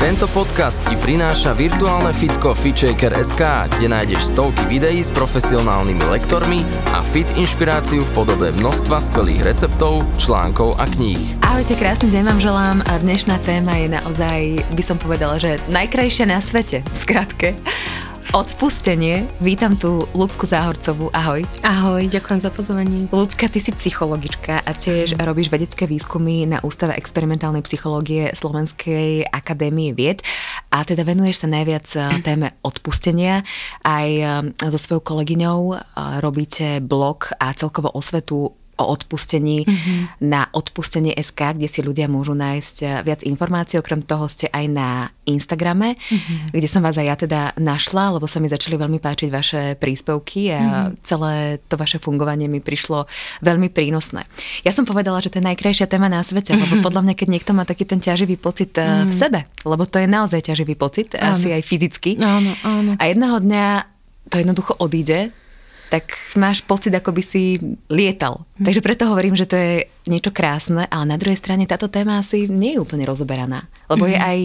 Tento podcast ti prináša virtuálne fitko FitShaker.sk, kde nájdeš stovky videí s profesionálnymi lektormi a fit inšpiráciu v podobe množstva skvelých receptov, článkov a kníh. Ahojte, krásny deň vám želám a dnešná téma je naozaj, by som povedala, že najkrajšia na svete. Skratke. Odpustenie. Vítam tu Ľudsku Záhorcovú. Ahoj. Ahoj, ďakujem za pozvanie. Ľudská, ty si psychologička a tiež mm. robíš vedecké výskumy na Ústave experimentálnej psychológie Slovenskej akadémie vied a teda venuješ sa najviac eh, téme odpustenia. Aj eh, so svojou kolegyňou eh, robíte blog a celkovo osvetu o odpustení mm-hmm. na odpustenie SK, kde si ľudia môžu nájsť eh, viac informácií. Okrem toho ste aj na Instagrame, mm-hmm. kde som vás aj ja teda našla, lebo sa mi začali veľmi páčiť vaše príspevky a mm-hmm. celé to vaše fungovanie mi prišlo veľmi prínosné. Ja som povedala, že to je najkrajšia téma na svete, lebo mm-hmm. podľa mňa, keď niekto má taký ten ťaživý pocit mm-hmm. v sebe, lebo to je naozaj ťaživý pocit, áno. asi aj fyzicky. Áno, áno. A jedného dňa to jednoducho odíde tak máš pocit, ako by si lietal. Hm. Takže preto hovorím, že to je niečo krásne, ale na druhej strane táto téma asi nie je úplne rozoberaná. Lebo mm. je hm. aj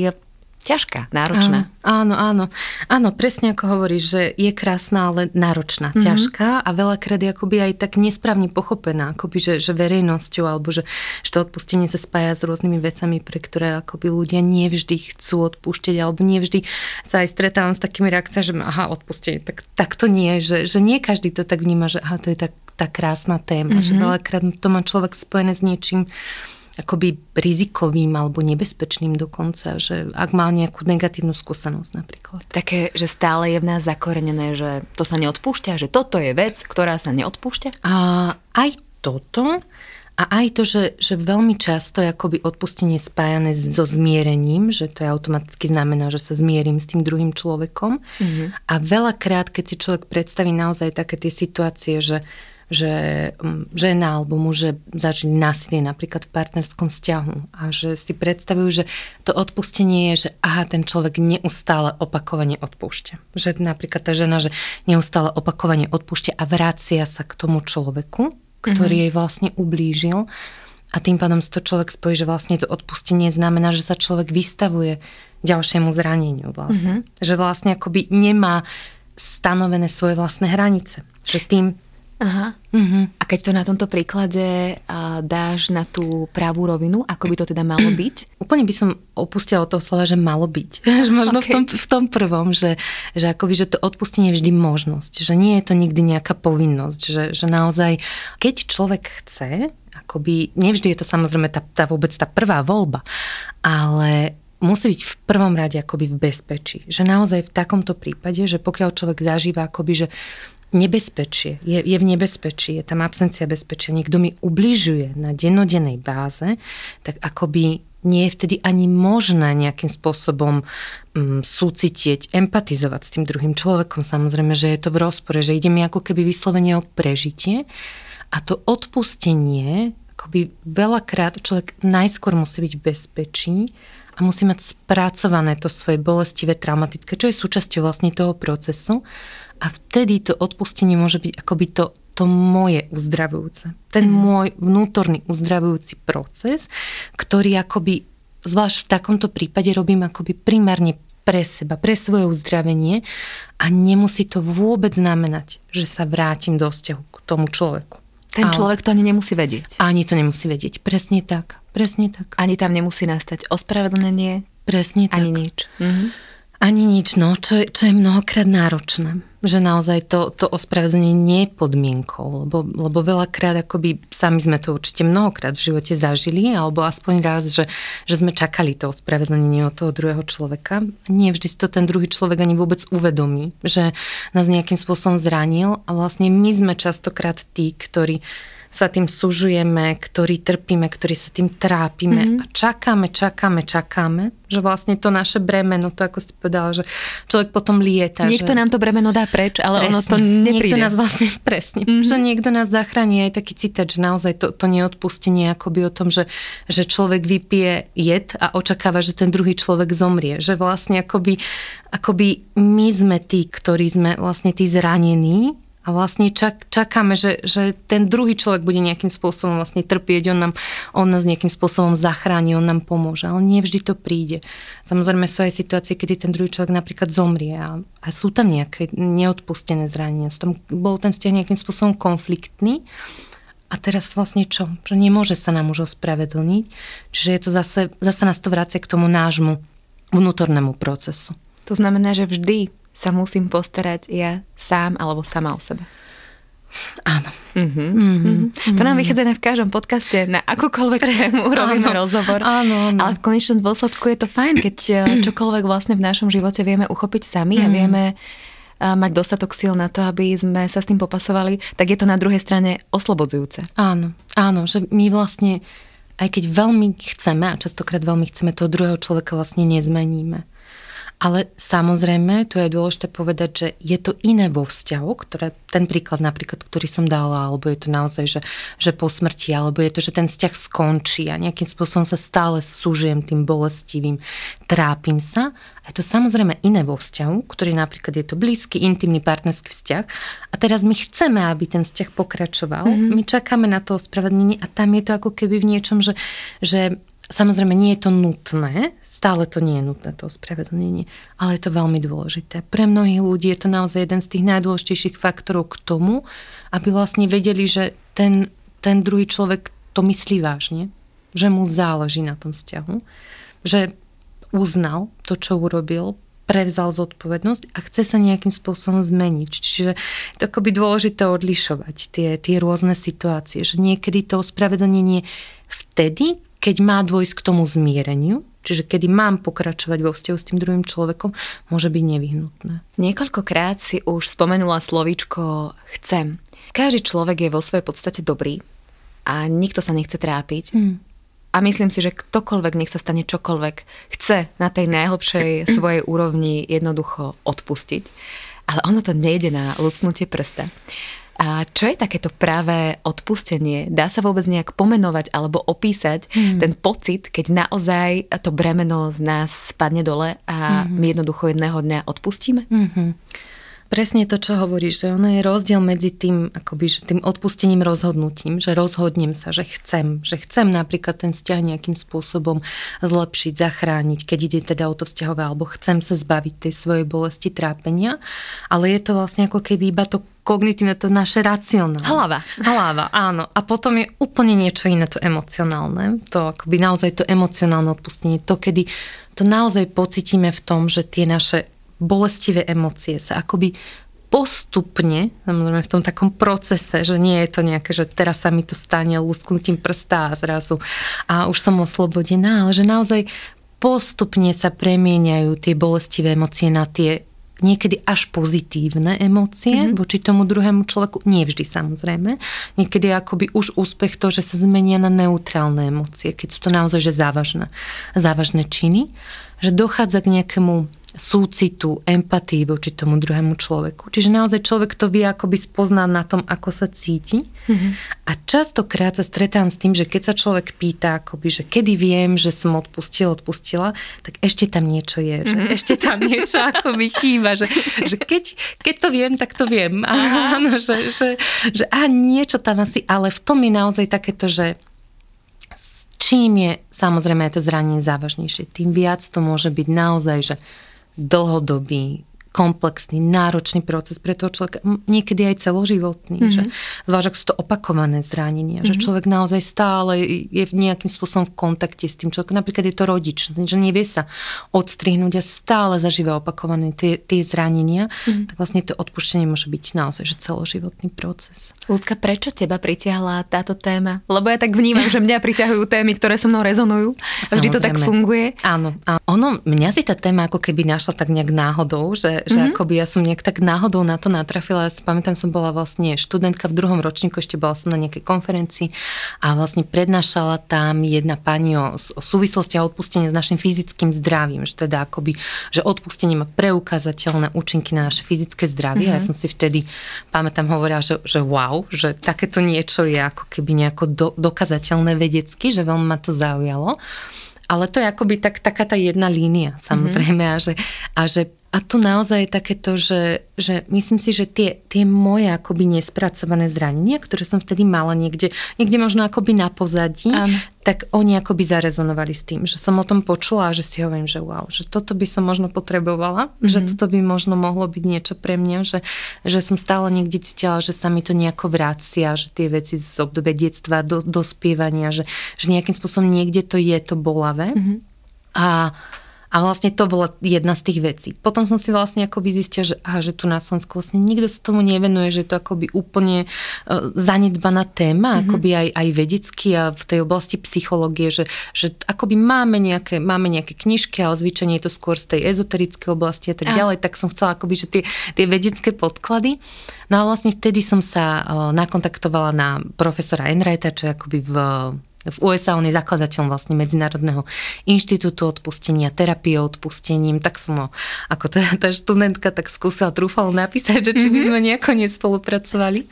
ťažká, náročná. Áno, áno, áno, presne ako hovoríš, že je krásna, ale náročná, mm-hmm. ťažká a veľakrát je akoby aj tak nesprávne pochopená, akoby, že, že verejnosťou, alebo že, že to odpustenie sa spája s rôznymi vecami, pre ktoré akoby ľudia nevždy chcú odpúšťať, alebo nevždy sa aj stretávam s takými reakciami, že aha, odpustenie, tak, tak to nie, že, že nie každý to tak vníma, že aha, to je tak, tá krásna téma, mm-hmm. že veľakrát to má človek spojené s niečím, akoby rizikovým alebo nebezpečným dokonca, že ak mal nejakú negatívnu skúsenosť napríklad. Také, že stále je v nás zakorenené, že to sa neodpúšťa, že toto je vec, ktorá sa neodpúšťa? A aj toto, a aj to, že, že veľmi často je akoby odpustenie spájané so zmierením, že to je automaticky znamená, že sa zmierim s tým druhým človekom. Mm-hmm. A veľakrát, keď si človek predstaví naozaj také tie situácie, že že mm, žena alebo muže zažili násilie napríklad v partnerskom vzťahu a že si predstavujú, že to odpustenie je, že aha, ten človek neustále opakovane odpúšťa. Že napríklad tá žena, že neustále opakovane odpúšťa a vracia sa k tomu človeku, ktorý mm-hmm. jej vlastne ublížil a tým pádom si to človek spojí, že vlastne to odpustenie znamená, že sa človek vystavuje ďalšiemu zraneniu vlastne. Mm-hmm. Že vlastne akoby nemá stanovené svoje vlastné hranice. Že tým Aha. Uh-huh. A keď to na tomto príklade uh, dáš na tú pravú rovinu, ako by to teda malo byť? Úplne by som opustila od toho slova, že malo byť. Možno okay. v, tom, v tom prvom, že, že, akoby, že to odpustenie je vždy možnosť. Že nie je to nikdy nejaká povinnosť. Že, že naozaj, keď človek chce, akoby, nevždy je to samozrejme tá, tá vôbec tá prvá voľba, ale musí byť v prvom rade akoby v bezpečí. Že naozaj v takomto prípade, že pokiaľ človek zažíva akoby, že nebezpečie, je, je v nebezpečí, je tam absencia bezpečia, niekto mi ubližuje na dennodennej báze, tak akoby nie je vtedy ani možné nejakým spôsobom um, súcitieť, empatizovať s tým druhým človekom. Samozrejme, že je to v rozpore, že ide mi ako keby vyslovene o prežitie a to odpustenie, akoby veľakrát človek najskôr musí byť v bezpečí a musí mať spracované to svoje bolestivé, traumatické, čo je súčasťou vlastne toho procesu a vtedy to odpustenie môže byť akoby to, to moje uzdravujúce. Ten mm. môj vnútorný uzdravujúci proces, ktorý akoby, zvlášť v takomto prípade robím akoby primárne pre seba, pre svoje uzdravenie a nemusí to vôbec znamenať, že sa vrátim do vzťahu k tomu človeku. Ten Ale človek to ani nemusí vedieť. Ani to nemusí vedieť. Presne tak. Presne tak. Ani tam nemusí nastať ospravedlnenie. Presne tak. Ani nič. Mm-hmm. Ani nič, no, čo, je, čo je mnohokrát náročné. Že naozaj to, to ospravedlnenie nie je podmienkou, lebo, lebo veľakrát akoby sami sme to určite mnohokrát v živote zažili, alebo aspoň raz, že, že sme čakali to ospravedlnenie od toho druhého človeka. Nie vždy si to ten druhý človek ani vôbec uvedomí, že nás nejakým spôsobom zranil a vlastne my sme častokrát tí, ktorí sa tým sužujeme, ktorí trpíme, ktorí sa tým trápime mm-hmm. a čakáme, čakáme, čakáme, že vlastne to naše bremeno, to ako si povedala, že človek potom lieta. Niekto že... nám to bremeno dá preč, ale presne, ono to Niekto nepríde. nás vlastne, presne, mm-hmm. že niekto nás zachráni aj taký citať, že naozaj to, to neodpustenie akoby o tom, že, že človek vypije jed a očakáva, že ten druhý človek zomrie. Že vlastne akoby, akoby my sme tí, ktorí sme vlastne tí zranení a vlastne čak, čakáme, že, že ten druhý človek bude nejakým spôsobom vlastne trpieť, on, nám, on nás nejakým spôsobom zachráni, on nám pomôže. Ale nie vždy to príde. Samozrejme sú aj situácie, kedy ten druhý človek napríklad zomrie a, a sú tam nejaké neodpustené zranenia. Tam, bol ten vzťah nejakým spôsobom konfliktný. A teraz vlastne čo? Že nemôže sa nám už ospravedlniť. Čiže je to zase, zase nás to vracia k tomu nášmu vnútornému procesu. To znamená, že vždy sa musím postarať ja sám alebo sama o sebe. Áno. Mm-hmm. Mm-hmm. To nám vychádza na v každom podcaste, na akúkoľvek tému urobíme áno. rozhovor. Áno, áno. Ale v konečnom dôsledku je to fajn, keď eh, čokoľvek vlastne v našom živote vieme uchopiť sami mm. a vieme eh, mať dostatok síl na to, aby sme sa s tým popasovali, tak je to na druhej strane oslobodzujúce. Áno, áno, že my vlastne, aj keď veľmi chceme, a častokrát veľmi chceme, toho druhého človeka vlastne nezmeníme. Ale samozrejme, tu je dôležité povedať, že je to iné vo vzťahu, ktoré, ten príklad napríklad, ktorý som dala, alebo je to naozaj, že, že po smrti, alebo je to, že ten vzťah skončí a nejakým spôsobom sa stále súžijem tým bolestivým, trápim sa. A je to samozrejme iné vo vzťahu, ktorý napríklad je to blízky, intimný partnerský vzťah. A teraz my chceme, aby ten vzťah pokračoval. Mm-hmm. My čakáme na to ospravedlnenie a tam je to ako keby v niečom, že, že Samozrejme, nie je to nutné, stále to nie je nutné, to ospravedlnenie, ale je to veľmi dôležité. Pre mnohých ľudí je to naozaj jeden z tých najdôležitejších faktorov k tomu, aby vlastne vedeli, že ten, ten druhý človek to myslí vážne, že mu záleží na tom vzťahu, že uznal to, čo urobil, prevzal zodpovednosť a chce sa nejakým spôsobom zmeniť. Čiže je to akoby dôležité odlišovať tie, tie rôzne situácie, že niekedy to ospravedlnenie vtedy, keď má dôjsť k tomu zmiereniu, čiže kedy mám pokračovať vo vzťahu s tým druhým človekom, môže byť nevyhnutné. Niekoľkokrát si už spomenula slovíčko chcem. Každý človek je vo svojej podstate dobrý a nikto sa nechce trápiť. Hmm. A myslím si, že ktokoľvek, nech sa stane čokoľvek, chce na tej najhlbšej svojej úrovni jednoducho odpustiť. Ale ono to nejde na lusknutie prsta. A čo je takéto práve odpustenie? Dá sa vôbec nejak pomenovať alebo opísať hmm. ten pocit, keď naozaj to bremeno z nás spadne dole a hmm. my jednoducho jedného dňa odpustíme? Hmm. Presne to, čo hovoríš, že ono je rozdiel medzi tým, akoby, že tým odpustením rozhodnutím, že rozhodnem sa, že chcem, že chcem napríklad ten vzťah nejakým spôsobom zlepšiť, zachrániť, keď ide teda o to vzťahové, alebo chcem sa zbaviť tej svojej bolesti, trápenia, ale je to vlastne ako keby iba to kognitívne, to naše racionálne. Hlava. Hlava, áno. A potom je úplne niečo iné to emocionálne. To akoby naozaj to emocionálne odpustenie. To, kedy to naozaj pocitíme v tom, že tie naše bolestivé emócie sa akoby postupne, samozrejme v tom takom procese, že nie je to nejaké, že teraz sa mi to stane lusknutím prsta a zrazu a už som oslobodená, ale že naozaj postupne sa premieňajú tie bolestivé emócie na tie niekedy až pozitívne emócie mm-hmm. voči tomu druhému človeku. Nie vždy samozrejme. Niekedy je akoby už úspech to, že sa zmenia na neutrálne emócie, keď sú to naozaj že závažné, závažné činy, že dochádza k nejakému súcitu, empatii voči tomu druhému človeku. Čiže naozaj človek to vie akoby spoznať na tom, ako sa cíti. Mm-hmm. A častokrát sa stretám s tým, že keď sa človek pýta, akoby, že kedy viem, že som odpustil, odpustila, tak ešte tam niečo je. Že mm-hmm. Ešte tam niečo akoby chýba. Že, že keď, keď to viem, tak to viem. Áno, že, že, že a niečo tam asi, ale v tom je naozaj takéto, že čím je samozrejme to zranenie závažnejšie, tým viac to môže byť naozaj, že dlhodobý, komplexný, náročný proces pre toho človeka, niekedy aj celoživotný. Mm-hmm. Že, zvlášť, ak sú to opakované zranenia, mm-hmm. že mhm. človek naozaj stále je v nejakým spôsobom v kontakte s tým človekom. Napríklad je to rodič, že nevie sa odstrihnúť a stále zažíva opakované tie, tie zranenia, mm-hmm. tak vlastne to odpuštenie môže byť naozaj že celoživotný proces. Ľudská, prečo teba pritiahla táto téma? Lebo ja tak vnímam, že mňa priťahujú témy, ktoré so mnou rezonujú. Vždy to tak funguje. Áno. A ono, mňa si tá téma ako keby našla tak nejak náhodou, že že mm-hmm. akoby ja som nejak tak náhodou na to natrafila. Ja si pamätám, som bola vlastne študentka v druhom ročníku, ešte bola som na nejakej konferencii a vlastne prednášala tam jedna pani o, o súvislosti a odpustenie s našim fyzickým zdravím, že teda akoby, že odpustenie má preukázateľné účinky na naše fyzické zdravie. Mm-hmm. Ja som si vtedy, pamätám, hovorila, že, že wow, že takéto niečo je ako keby nejako do, dokazateľné vedecky, že veľmi ma to zaujalo. Ale to je akoby tak, taká tá jedna línia, samozrejme. Mm-hmm. A, že, a že a tu naozaj je takéto, že, že myslím si, že tie, tie moje akoby nespracované zranenia, ktoré som vtedy mala niekde, niekde možno akoby na pozadí, Áno. tak oni akoby zarezonovali s tým, že som o tom počula a že si hovorím, že wow, že toto by som možno potrebovala, mm-hmm. že toto by možno mohlo byť niečo pre mňa, že, že som stále niekde cítila, že sa mi to nejako vracia, že tie veci z obdobia detstva, do, dospievania, že, že nejakým spôsobom niekde to je to bolavé. Mm-hmm. A a vlastne to bola jedna z tých vecí. Potom som si vlastne akoby zistila, že, aha, že tu na Slovensku vlastne nikto sa tomu nevenuje, že je to akoby úplne uh, zanedbaná téma, mm-hmm. akoby aj, aj vedecky a v tej oblasti psychológie, že, že akoby máme nejaké, máme nejaké knižky, ale zvyčajne je to skôr z tej ezoterickej oblasti a tak a. ďalej, tak som chcela akoby, že tie, tie vedecké podklady. No a vlastne vtedy som sa uh, nakontaktovala na profesora Enrighta, čo je akoby v v USA on je zakladateľom vlastne Medzinárodného inštitútu odpustenia, terapie odpustením, tak som ho, ako tá, tá študentka, tak skúsila, trúfalo napísať, že či by mhm. sme nejako nespolupracovali.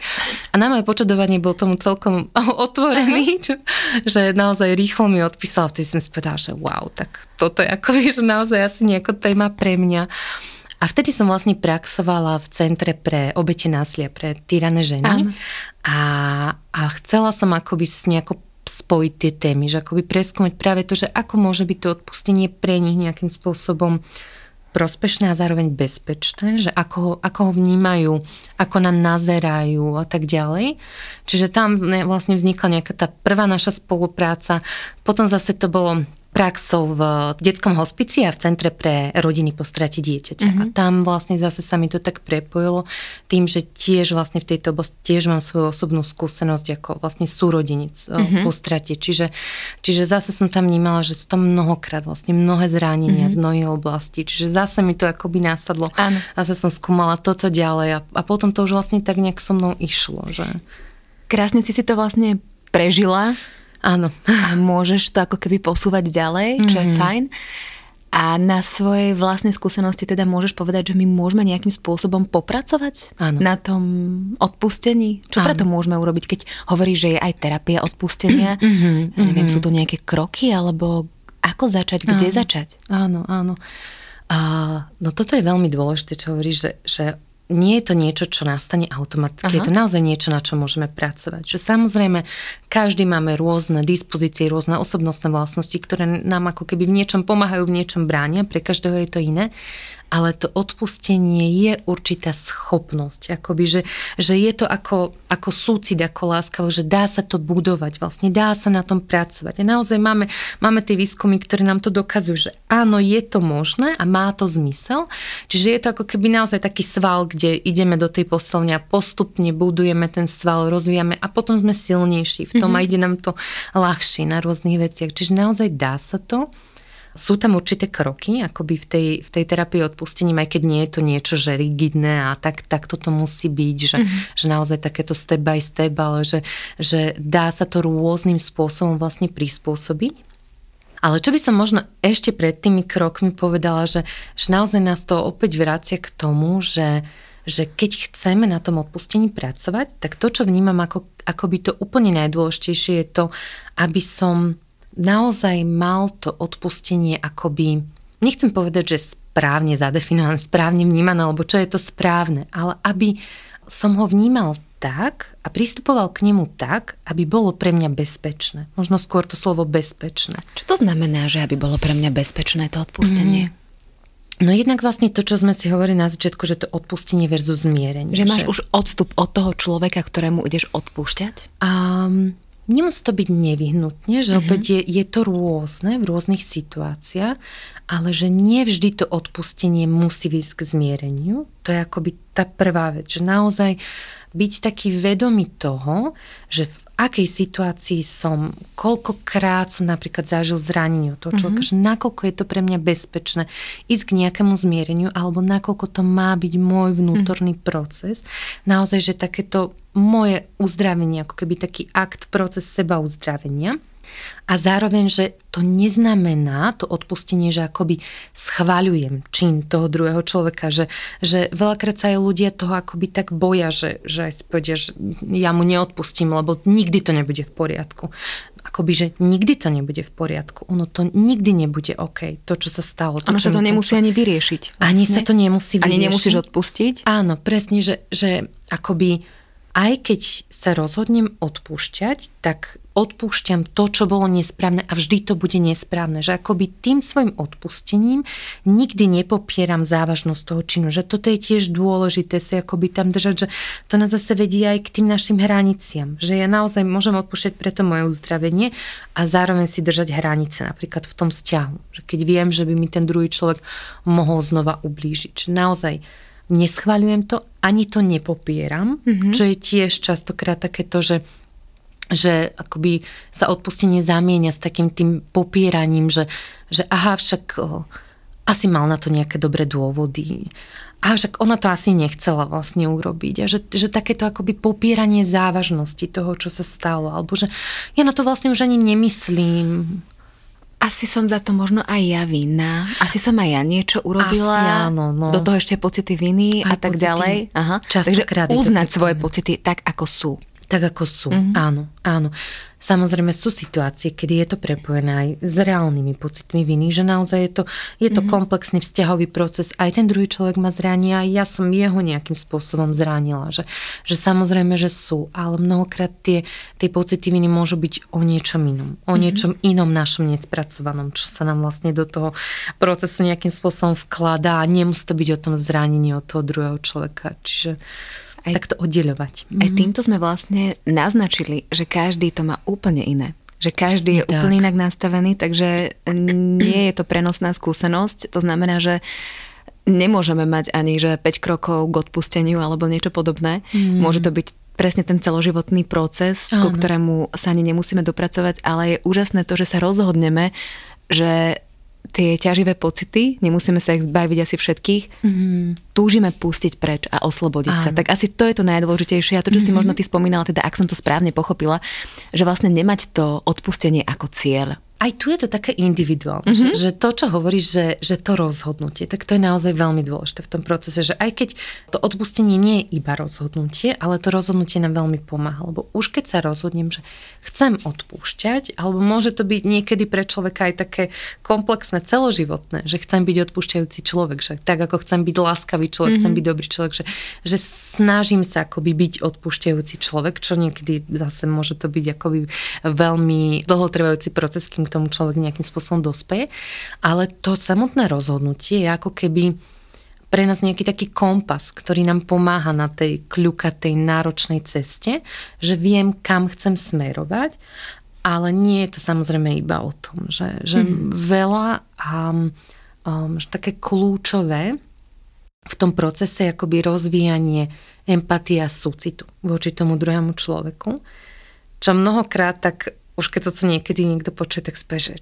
A na moje počadovanie bol tomu celkom otvorený, čo, že naozaj rýchlo mi odpísal, vtedy som si povedala, že wow, tak toto je ako, že naozaj asi nejako téma pre mňa. A vtedy som vlastne praxovala v Centre pre obete násilia pre týrané ženy. A, a chcela som akoby nejako spojiť tie témy, že akoby preskúmať práve to, že ako môže byť to odpustenie pre nich nejakým spôsobom prospešné a zároveň bezpečné, že ako ho, ako ho vnímajú, ako nám nazerajú a tak ďalej. Čiže tam vlastne vznikla nejaká tá prvá naša spolupráca. Potom zase to bolo praxou v detskom hospici a v Centre pre rodiny po strate dieťaťa. Mm-hmm. A tam vlastne zase sa mi to tak prepojilo tým, že tiež vlastne v tejto oblasti tiež mám svoju osobnú skúsenosť ako vlastne súrodinic mm-hmm. po strate. Čiže, čiže zase som tam vnímala, že sú tam mnohokrát vlastne mnohé zranenia mm-hmm. z mnohých oblastí. Čiže zase mi to akoby násadlo. Áno. Zase som skúmala toto ďalej a, a potom to už vlastne tak nejak so mnou išlo. Že... Krásne si si to vlastne prežila Áno. A môžeš to ako keby posúvať ďalej, čo mm-hmm. je mhm. fajn. A na svojej vlastnej skúsenosti teda môžeš povedať, že my môžeme nejakým spôsobom popracovať Áno. na tom odpustení? Čo Áno. preto môžeme urobiť, keď hovoríš, že je aj terapia odpustenia? Mm-hmm, ja neviem, mm-hmm. sú to nejaké kroky, alebo ako začať, kde áno, začať? Áno, áno. A, no toto je veľmi dôležité, čo hovoríš, že, že nie je to niečo, čo nastane automaticky, Aha. je to naozaj niečo, na čo môžeme pracovať. Že samozrejme, každý máme rôzne dispozície, rôzne osobnostné vlastnosti, ktoré nám ako keby v niečom pomáhajú, v niečom bránia, pre každého je to iné ale to odpustenie je určitá schopnosť. Akoby, že, že je to ako, ako súcit, ako láskavo, že dá sa to budovať, vlastne dá sa na tom pracovať. A naozaj máme, máme tie výskumy, ktoré nám to dokazujú, že áno, je to možné a má to zmysel. Čiže je to ako keby naozaj taký sval, kde ideme do tej poslovne a postupne budujeme ten sval, rozvíjame a potom sme silnejší v tom mm-hmm. a ide nám to ľahšie na rôznych veciach. Čiže naozaj dá sa to. Sú tam určité kroky, akoby v tej, v tej terapii odpustením, aj keď nie je to niečo, že rigidné a tak, tak toto musí byť, že, mm-hmm. že naozaj takéto step by step, ale že, že dá sa to rôznym spôsobom vlastne prispôsobiť. Ale čo by som možno ešte pred tými krokmi povedala, že, že naozaj nás to opäť vracia k tomu, že, že keď chceme na tom odpustení pracovať, tak to, čo vnímam ako, ako by to úplne najdôležitejšie je to, aby som naozaj mal to odpustenie akoby, nechcem povedať, že správne zadefinované, správne vnímané, alebo čo je to správne, ale aby som ho vnímal tak a pristupoval k nemu tak, aby bolo pre mňa bezpečné. Možno skôr to slovo bezpečné. Čo to znamená, že aby bolo pre mňa bezpečné to odpustenie? Mm. No jednak vlastne to, čo sme si hovorili na začiatku, že to odpustenie versus zmierenie. Že máš že... už odstup od toho človeka, ktorému ideš odpúšťať? Um, Nemusí to byť nevyhnutne, že mm-hmm. opäť je, je to rôzne v rôznych situáciách, ale že nie vždy to odpustenie musí výsť k zmiereniu. To je akoby tá prvá vec, že naozaj byť taký vedomý toho, že v akej situácii som, koľkokrát som napríklad zažil zranenie toho človeka, mm-hmm. že nakoľko je to pre mňa bezpečné ísť k nejakému zmiereniu, alebo nakoľko to má byť môj vnútorný mm-hmm. proces. Naozaj, že takéto moje uzdravenie, ako keby taký akt, proces seba uzdravenia. A zároveň, že to neznamená to odpustenie, že akoby schváľujem čin toho druhého človeka, že, že veľakrát sa aj ľudia toho akoby tak boja, že, že aj si povedia, že ja mu neodpustím, lebo nikdy to nebude v poriadku. Akoby, že nikdy to nebude v poriadku. Ono to nikdy nebude OK, to, čo sa stalo. To, ono sa to nemusí ani vyriešiť. Vlastne. Ani sa to nemusí vyriešiť. Ani nemusíš odpustiť. Áno, presne, že, že akoby aj keď sa rozhodnem odpúšťať, tak odpúšťam to, čo bolo nesprávne a vždy to bude nesprávne. Že akoby tým svojim odpustením nikdy nepopieram závažnosť toho činu. Že toto je tiež dôležité si akoby tam držať, že to nás zase vedie aj k tým našim hraniciam. Že ja naozaj môžem odpúšťať preto moje uzdravenie a zároveň si držať hranice napríklad v tom vzťahu. Že keď viem, že by mi ten druhý človek mohol znova ublížiť. Že naozaj neschváľujem to, ani to nepopieram, mm-hmm. čo je tiež častokrát takéto, že že akoby sa odpustenie zamieňa s takým tým popieraním, že, že aha, však o, asi mal na to nejaké dobré dôvody. A však ona to asi nechcela vlastne urobiť. A že, že takéto akoby popieranie závažnosti toho, čo sa stalo. Alebo že ja na to vlastne už ani nemyslím asi som za to možno aj ja vinná. Asi som aj ja niečo urobila. Asi áno, no. Do toho ešte pocity viny aj a tak pocity, ďalej. Aha. Takže uznať svoje pocity tak, ako sú. Tak, ako sú. Mm-hmm. Áno, áno. Samozrejme sú situácie, kedy je to prepojené aj s reálnymi pocitmi viny, že naozaj je to, je to mm-hmm. komplexný vzťahový proces. Aj ten druhý človek ma zrania, aj ja som jeho nejakým spôsobom zranila. Že, že samozrejme, že sú, ale mnohokrát tie, tie pocity viny môžu byť o niečom inom. O mm-hmm. niečom inom našom nespracovanom, čo sa nám vlastne do toho procesu nejakým spôsobom vkladá a nemusí to byť o tom zranení od toho druhého človeka. Čiže aj, takto oddeľovať. Aj mhm. týmto sme vlastne naznačili, že každý to má úplne iné. Že každý je tak. úplne inak nastavený, takže nie je to prenosná skúsenosť. To znamená, že nemôžeme mať ani že 5 krokov k odpusteniu alebo niečo podobné. Mm. Môže to byť presne ten celoživotný proces, Áno. ku ktorému sa ani nemusíme dopracovať, ale je úžasné to, že sa rozhodneme, že tie ťaživé pocity, nemusíme sa ich zbaviť asi všetkých, mm-hmm. túžime pustiť preč a oslobodiť Áno. sa. Tak asi to je to najdôležitejšie. A to, čo mm-hmm. si možno ty spomínala, teda ak som to správne pochopila, že vlastne nemať to odpustenie ako cieľ aj tu je to také individuálne, mm-hmm. že, že to, čo hovoríš, že, že to rozhodnutie, tak to je naozaj veľmi dôležité v tom procese, že aj keď to odpustenie nie je iba rozhodnutie, ale to rozhodnutie nám veľmi pomáha, lebo už keď sa rozhodnem, že chcem odpúšťať, alebo môže to byť niekedy pre človeka aj také komplexné, celoživotné, že chcem byť odpúšťajúci človek, že tak ako chcem byť láskavý človek, mm-hmm. chcem byť dobrý človek, že, že snažím sa akoby byť odpúšťajúci človek, čo niekedy zase môže to byť akoby veľmi dlhotrvajúci proces, kým tomu človek nejakým spôsobom dospeje. Ale to samotné rozhodnutie je ako keby pre nás nejaký taký kompas, ktorý nám pomáha na tej kľukatej náročnej ceste, že viem, kam chcem smerovať, ale nie je to samozrejme iba o tom, že, že mm. veľa um, um, že také kľúčové v tom procese akoby rozvíjanie empatia a súcitu voči tomu druhému človeku, čo mnohokrát tak už keď to niekedy niekto počuje, tak spie, že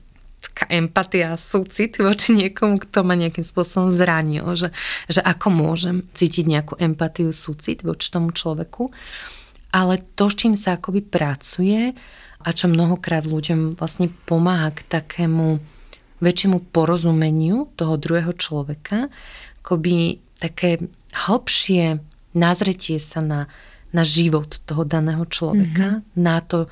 taká empatia, súcit voči niekomu, kto ma nejakým spôsobom zranil, že, že ako môžem cítiť nejakú empatiu, súcit voči tomu človeku. Ale to, s čím sa akoby pracuje a čo mnohokrát ľuďom vlastne pomáha k takému väčšiemu porozumeniu toho druhého človeka, akoby také hlbšie nazretie sa na, na život toho daného človeka, mm-hmm. na to,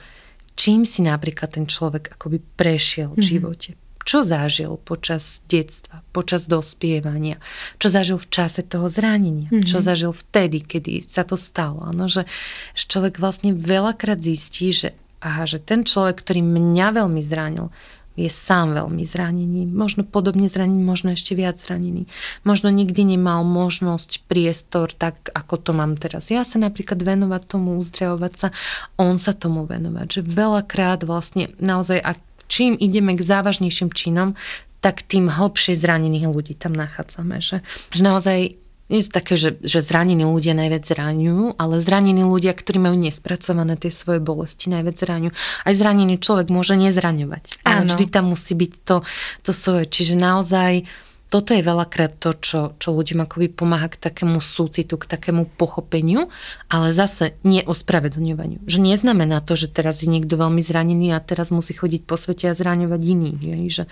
čím si napríklad ten človek akoby prešiel v mhm. živote. Čo zažil počas detstva, počas dospievania, čo zažil v čase toho zranenia, mm-hmm. čo zažil vtedy, kedy sa to stalo. No, že, že človek vlastne veľakrát zistí, že, aha, že ten človek, ktorý mňa veľmi zranil, je sám veľmi zranený, možno podobne zranený, možno ešte viac zranený. Možno nikdy nemal možnosť, priestor, tak ako to mám teraz. Ja sa napríklad venovať tomu, uzdravovať sa, on sa tomu venovať. Že veľakrát vlastne naozaj, a čím ideme k závažnejším činom, tak tým hlbšie zranených ľudí tam nachádzame. Že, že naozaj nie je to také, že, že zranení ľudia najviac zraňujú, ale zranení ľudia, ktorí majú nespracované tie svoje bolesti, najviac zraňujú. Aj zranený človek môže nezraňovať. Ale vždy tam musí byť to, to svoje. Čiže naozaj toto je veľakrát to, čo, čo ľuďom akoby pomáha k takému súcitu, k takému pochopeniu, ale zase nie ospravedlňovaniu. Že neznamená to, že teraz je niekto veľmi zranený a teraz musí chodiť po svete a zraňovať iných. Že,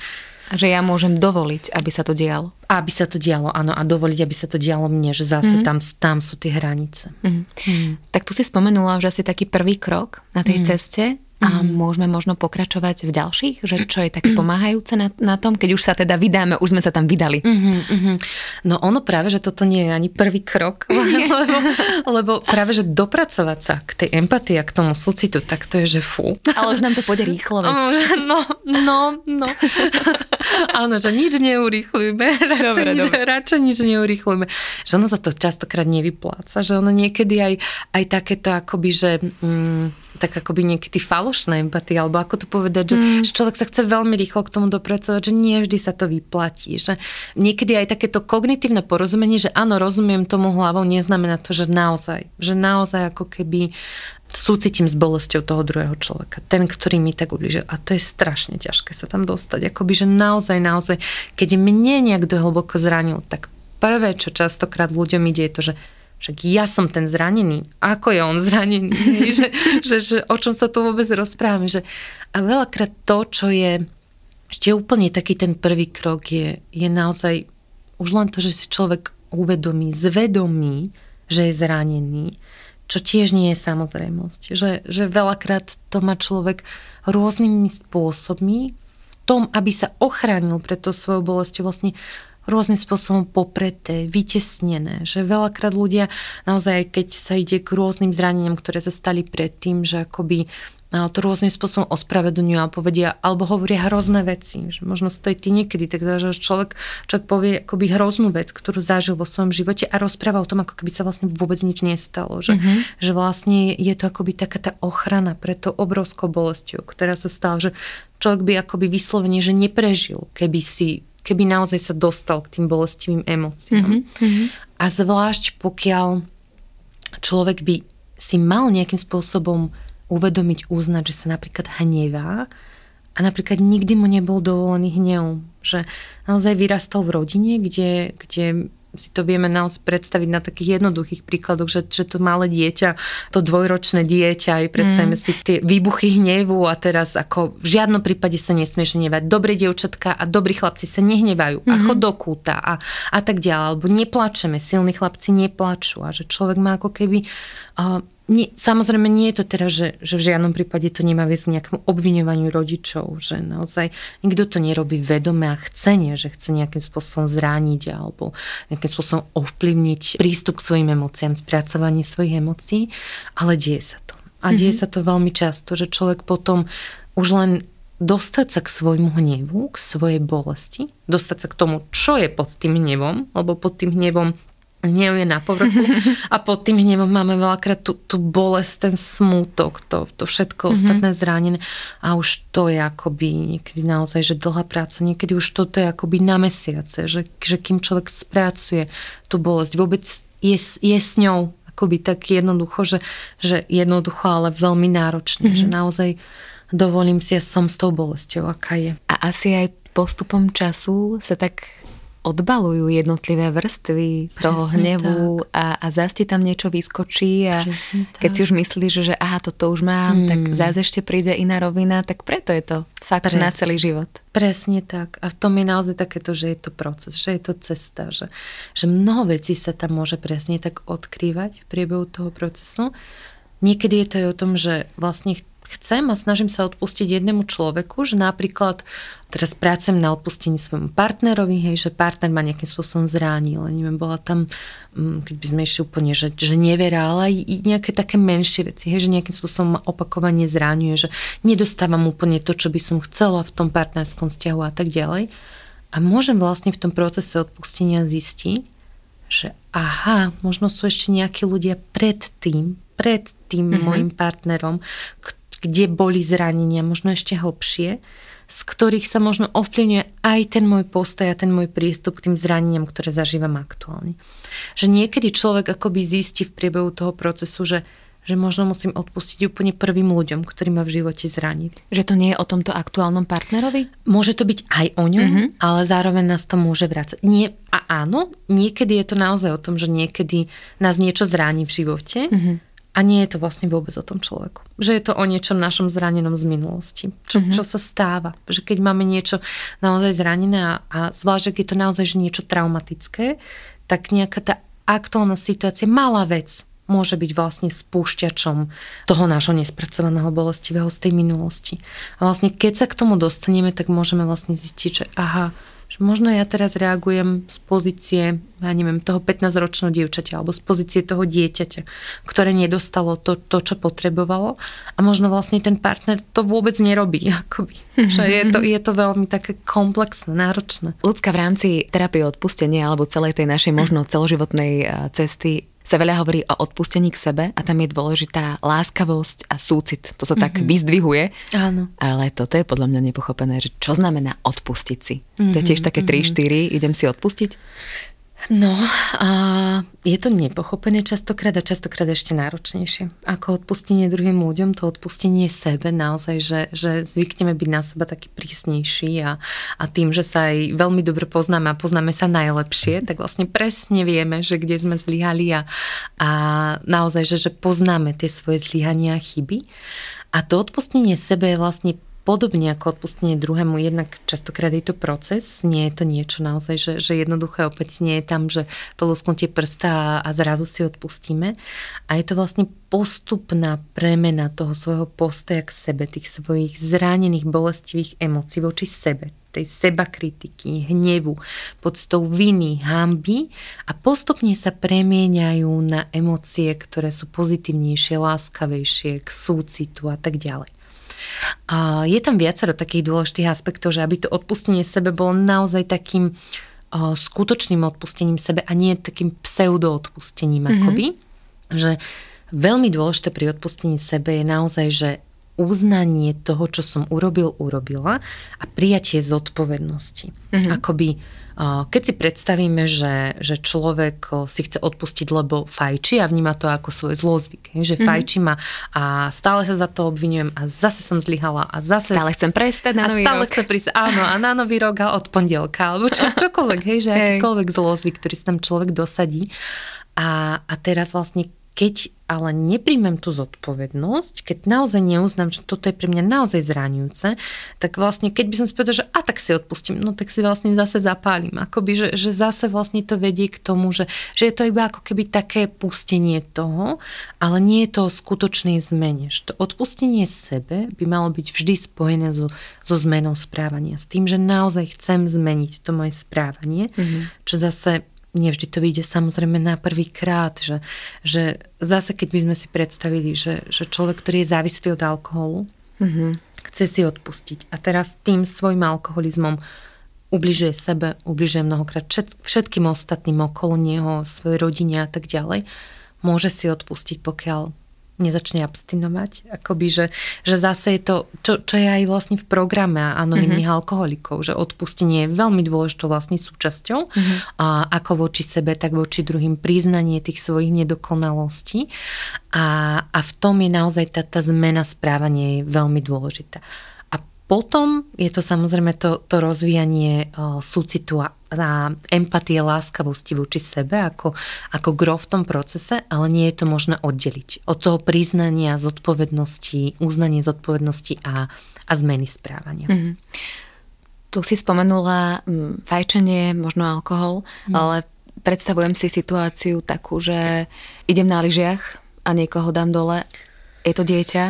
a že ja môžem dovoliť, aby sa to dialo. Aby sa to dialo, áno. A dovoliť, aby sa to dialo mne, že zase mm-hmm. tam, tam sú tie hranice. Mm-hmm. Mm. Tak tu si spomenula, že asi taký prvý krok na tej mm. ceste a mm. môžeme možno pokračovať v ďalších, že čo je také pomáhajúce na, na tom, keď už sa teda vydáme, už sme sa tam vydali. Mm-hmm, mm-hmm. No ono práve, že toto nie je ani prvý krok, lebo, lebo práve, že dopracovať sa k tej empatii a k tomu súcitu, tak to je, že fú. Ale už nám to pôjde rýchlo. Veď. No, no, no. Áno, že nič neurýchlujme, radšej, dobre, nič, dobre. radšej nič neurýchlujme. Že ono sa to častokrát nevypláca, že ono niekedy aj, aj takéto akoby, že... Mm, tak akoby niekedy falošná empatia, alebo ako to povedať, že, mm. že človek sa chce veľmi rýchlo k tomu dopracovať, že nie vždy sa to vyplatí. Že niekedy aj takéto kognitívne porozumenie, že áno, rozumiem tomu hlavou, neznamená to, že naozaj, že naozaj ako keby súcitím s bolesťou toho druhého človeka. Ten, ktorý mi tak ubližil. A to je strašne ťažké sa tam dostať. Akoby, že naozaj, naozaj, keď mne nejak hlboko zranil, tak prvé, čo častokrát ľuďom ide, je to, že však ja som ten zranený, ako je on zranený, že, že, že o čom sa tu vôbec rozprávame. Že, a veľakrát to, čo je ešte úplne taký ten prvý krok je, je naozaj už len to, že si človek uvedomí, zvedomí, že je zranený, čo tiež nie je samozrejmosť. Že, že veľakrát to má človek rôznymi spôsobmi v tom, aby sa ochránil pred tou svojou bolesťou, vlastne rôznym spôsobom popreté, vytesnené. Že veľakrát ľudia naozaj, keď sa ide k rôznym zraneniam, ktoré sa stali predtým, že akoby to rôznym spôsobom ospravedlňujú a povedia, alebo hovoria hrozné veci. Že možno stojí ty niekedy, tak že človek, človek povie akoby hroznú vec, ktorú zažil vo svojom živote a rozpráva o tom, ako keby sa vlastne vôbec nič nestalo. Že, mm-hmm. že vlastne je to akoby taká tá ochrana pre to obrovskou bolesťou, ktorá sa stala, že človek by akoby vyslovene, že neprežil, keby si keby naozaj sa dostal k tým bolestivým emóciám. Mm-hmm. A zvlášť pokiaľ človek by si mal nejakým spôsobom uvedomiť, uznať, že sa napríklad hnevá a napríklad nikdy mu nebol dovolený hnev. Že naozaj vyrastal v rodine, kde, kde si to vieme naozaj predstaviť na takých jednoduchých príkladoch, že, že to malé dieťa, to dvojročné dieťa, aj predstavíme mm. si tie výbuchy hnevu a teraz ako v žiadnom prípade sa nesmieš hnevať. Dobré dievčatka a dobrí chlapci sa nehnevajú mm-hmm. a chod do kúta a, a tak ďalej. Alebo neplačeme, silní chlapci neplačú a že človek má ako keby uh, nie, samozrejme nie je to teraz, že, že v žiadnom prípade to nemá viesť k nejakému obviňovaniu rodičov, že naozaj nikto to nerobí vedome a chcenie, že chce nejakým spôsobom zrániť alebo nejakým spôsobom ovplyvniť prístup k svojim emóciám, spracovanie svojich emócií, ale deje sa to. A deje mm-hmm. sa to veľmi často, že človek potom už len dostať sa k svojmu hnevu, k svojej bolesti, dostať sa k tomu, čo je pod tým hnevom, lebo pod tým hnevom hnev je na povrchu a pod tým hnevom máme veľakrát tú, tú bolesť, ten smútok, to, to všetko mm-hmm. ostatné zranené a už to je akoby niekedy naozaj, že dlhá práca, niekedy už toto je akoby na mesiace, že, že kým človek spracuje tú bolesť, vôbec je, je s ňou akoby tak jednoducho, že, že jednoducho, ale veľmi náročne, mm-hmm. že naozaj dovolím si, ja som s tou bolesťou, aká je. A asi aj postupom času sa tak odbalujú jednotlivé vrstvy Presne toho hnevu a, a zase tam niečo vyskočí a keď si už myslíš, že aha, toto už mám, hmm. tak zase ešte príde iná rovina, tak preto je to fakt Presne. na celý život. Presne tak. A v tom je naozaj takéto, že je to proces, že je to cesta, že, že mnoho vecí sa tam môže presne tak odkrývať v priebehu toho procesu. Niekedy je to aj o tom, že vlastne chcem a snažím sa odpustiť jednému človeku, že napríklad teraz pracujem na odpustení svojmu partnerovi, hej, že partner ma nejakým spôsobom zránil, neviem, bola tam, mm, keď by sme išli úplne, že, že nevera, ale aj nejaké také menšie veci, hej, že nejakým spôsobom ma opakovane zráňuje, že nedostávam úplne to, čo by som chcela v tom partnerskom vzťahu a tak ďalej. A môžem vlastne v tom procese odpustenia zistiť, že aha, možno sú ešte nejakí ľudia pred tým, pred tým mm-hmm. môjim partnerom, kde boli zranenia, možno ešte hlbšie, z ktorých sa možno ovplyvňuje aj ten môj postoj a ten môj prístup k tým zraneniam, ktoré zažívam aktuálne. Že niekedy človek akoby zistí v priebehu toho procesu, že že možno musím odpustiť úplne prvým ľuďom, ktorí ma v živote zranili. Že to nie je o tomto aktuálnom partnerovi? Môže to byť aj o ňom, mm-hmm. ale zároveň nás to môže vrácať. Nie, a áno, niekedy je to naozaj o tom, že niekedy nás niečo zráni v živote mm-hmm. A nie je to vlastne vôbec o tom človeku. Že je to o niečom našom zranenom z minulosti. Čo, mm-hmm. čo sa stáva. Že keď máme niečo naozaj zranené a, a zvlášť, ak je to naozaj že niečo traumatické, tak nejaká tá aktuálna situácia, malá vec, môže byť vlastne spúšťačom toho nášho nespracovaného bolestivého z tej minulosti. A vlastne keď sa k tomu dostaneme, tak môžeme vlastne zistiť, že aha, že možno ja teraz reagujem z pozície, ja neviem, toho 15-ročného dievčaťa alebo z pozície toho dieťaťa, ktoré nedostalo to, to, čo potrebovalo a možno vlastne ten partner to vôbec nerobí. Akoby. Že je to, je to veľmi také komplexné, náročné. Ľudská v rámci terapie odpustenia alebo celej tej našej možno celoživotnej eh, cesty sa veľa hovorí o odpustení k sebe a tam je dôležitá láskavosť a súcit. To sa mm-hmm. tak mhm. vyzdvihuje. Áno. Ale toto je podľa mňa nepochopené, že čo znamená odpustiť si. Mm-hmm. To je tiež také 3-4, mm-hmm. idem si odpustiť? No a je to nepochopené častokrát a častokrát ešte náročnejšie. Ako odpustenie druhým ľuďom, to odpustenie sebe naozaj, že, že zvykneme byť na seba taký prísnejší a, a tým, že sa aj veľmi dobre poznáme a poznáme sa najlepšie, tak vlastne presne vieme, že kde sme zlyhali a, a naozaj, že, že poznáme tie svoje zlyhania a chyby. A to odpustenie sebe je vlastne podobne ako odpustenie druhému, jednak častokrát je to proces, nie je to niečo naozaj, že, že jednoduché opäť nie je tam, že to lusknutie prsta a, a zrazu si odpustíme. A je to vlastne postupná premena toho svojho postoja k sebe, tých svojich zranených, bolestivých emócií voči sebe, tej seba kritiky, hnevu, podstou viny, hamby a postupne sa premieňajú na emócie, ktoré sú pozitívnejšie, láskavejšie, k súcitu a tak ďalej. A je tam viacero takých dôležitých aspektov, že aby to odpustenie sebe bolo naozaj takým uh, skutočným odpustením sebe a nie takým pseudo-odpustením mm-hmm. akoby. Že veľmi dôležité pri odpustení sebe je naozaj, že uznanie toho, čo som urobil, urobila a prijatie zodpovednosti. Mm-hmm. Akoby keď si predstavíme, že, že človek si chce odpustiť, lebo fajči a vníma to ako svoj zlozvyk, že mm-hmm. fajči ma a stále sa za to obvinujem a zase som zlyhala a zase... Stále chcem prestať na nový a stále rok. chce prísť, áno, a na nový rok a od pondelka, alebo čo, čokoľvek, hej, že akýkoľvek zlozvyk, ktorý sa tam človek dosadí. A, a teraz vlastne keď ale nepríjmem tú zodpovednosť, keď naozaj neuznám, že toto je pre mňa naozaj zraňujúce, tak vlastne keď by som si povedal, že a tak si odpustím, no tak si vlastne zase zapálim. Akoby, že, že zase vlastne to vedie k tomu, že, že je to iba ako keby také pustenie toho, ale nie je to o skutočnej zmene. Že to odpustenie sebe by malo byť vždy spojené so, so zmenou správania. S tým, že naozaj chcem zmeniť to moje správanie, mm-hmm. čo zase nevždy to vyjde samozrejme na prvý krát, že, že zase keď by sme si predstavili, že, že človek, ktorý je závislý od alkoholu, mm-hmm. chce si odpustiť a teraz tým svojim alkoholizmom ubližuje sebe, ubližuje mnohokrát všetkým ostatným okolo neho, svojej rodine a tak ďalej, môže si odpustiť, pokiaľ nezačne abstinovať. Akoby, že, že zase je to, čo, čo je aj vlastne v programe anonimných mm-hmm. alkoholikov, že odpustenie je veľmi dôležitou vlastne súčasťou mm-hmm. a ako voči sebe, tak voči druhým priznanie tých svojich nedokonalostí a, a v tom je naozaj tá, tá zmena správania je veľmi dôležitá. Potom je to samozrejme to, to rozvíjanie súcitu a, a empatie, láskavosti voči sebe ako, ako gro v tom procese, ale nie je to možné oddeliť. Od toho priznania, zodpovednosti, uznanie zodpovednosti a, a zmeny správania. Mm-hmm. Tu si spomenula mm, fajčenie, možno alkohol, mm. ale predstavujem si situáciu takú, že idem na lyžiach a niekoho dám dole, je to dieťa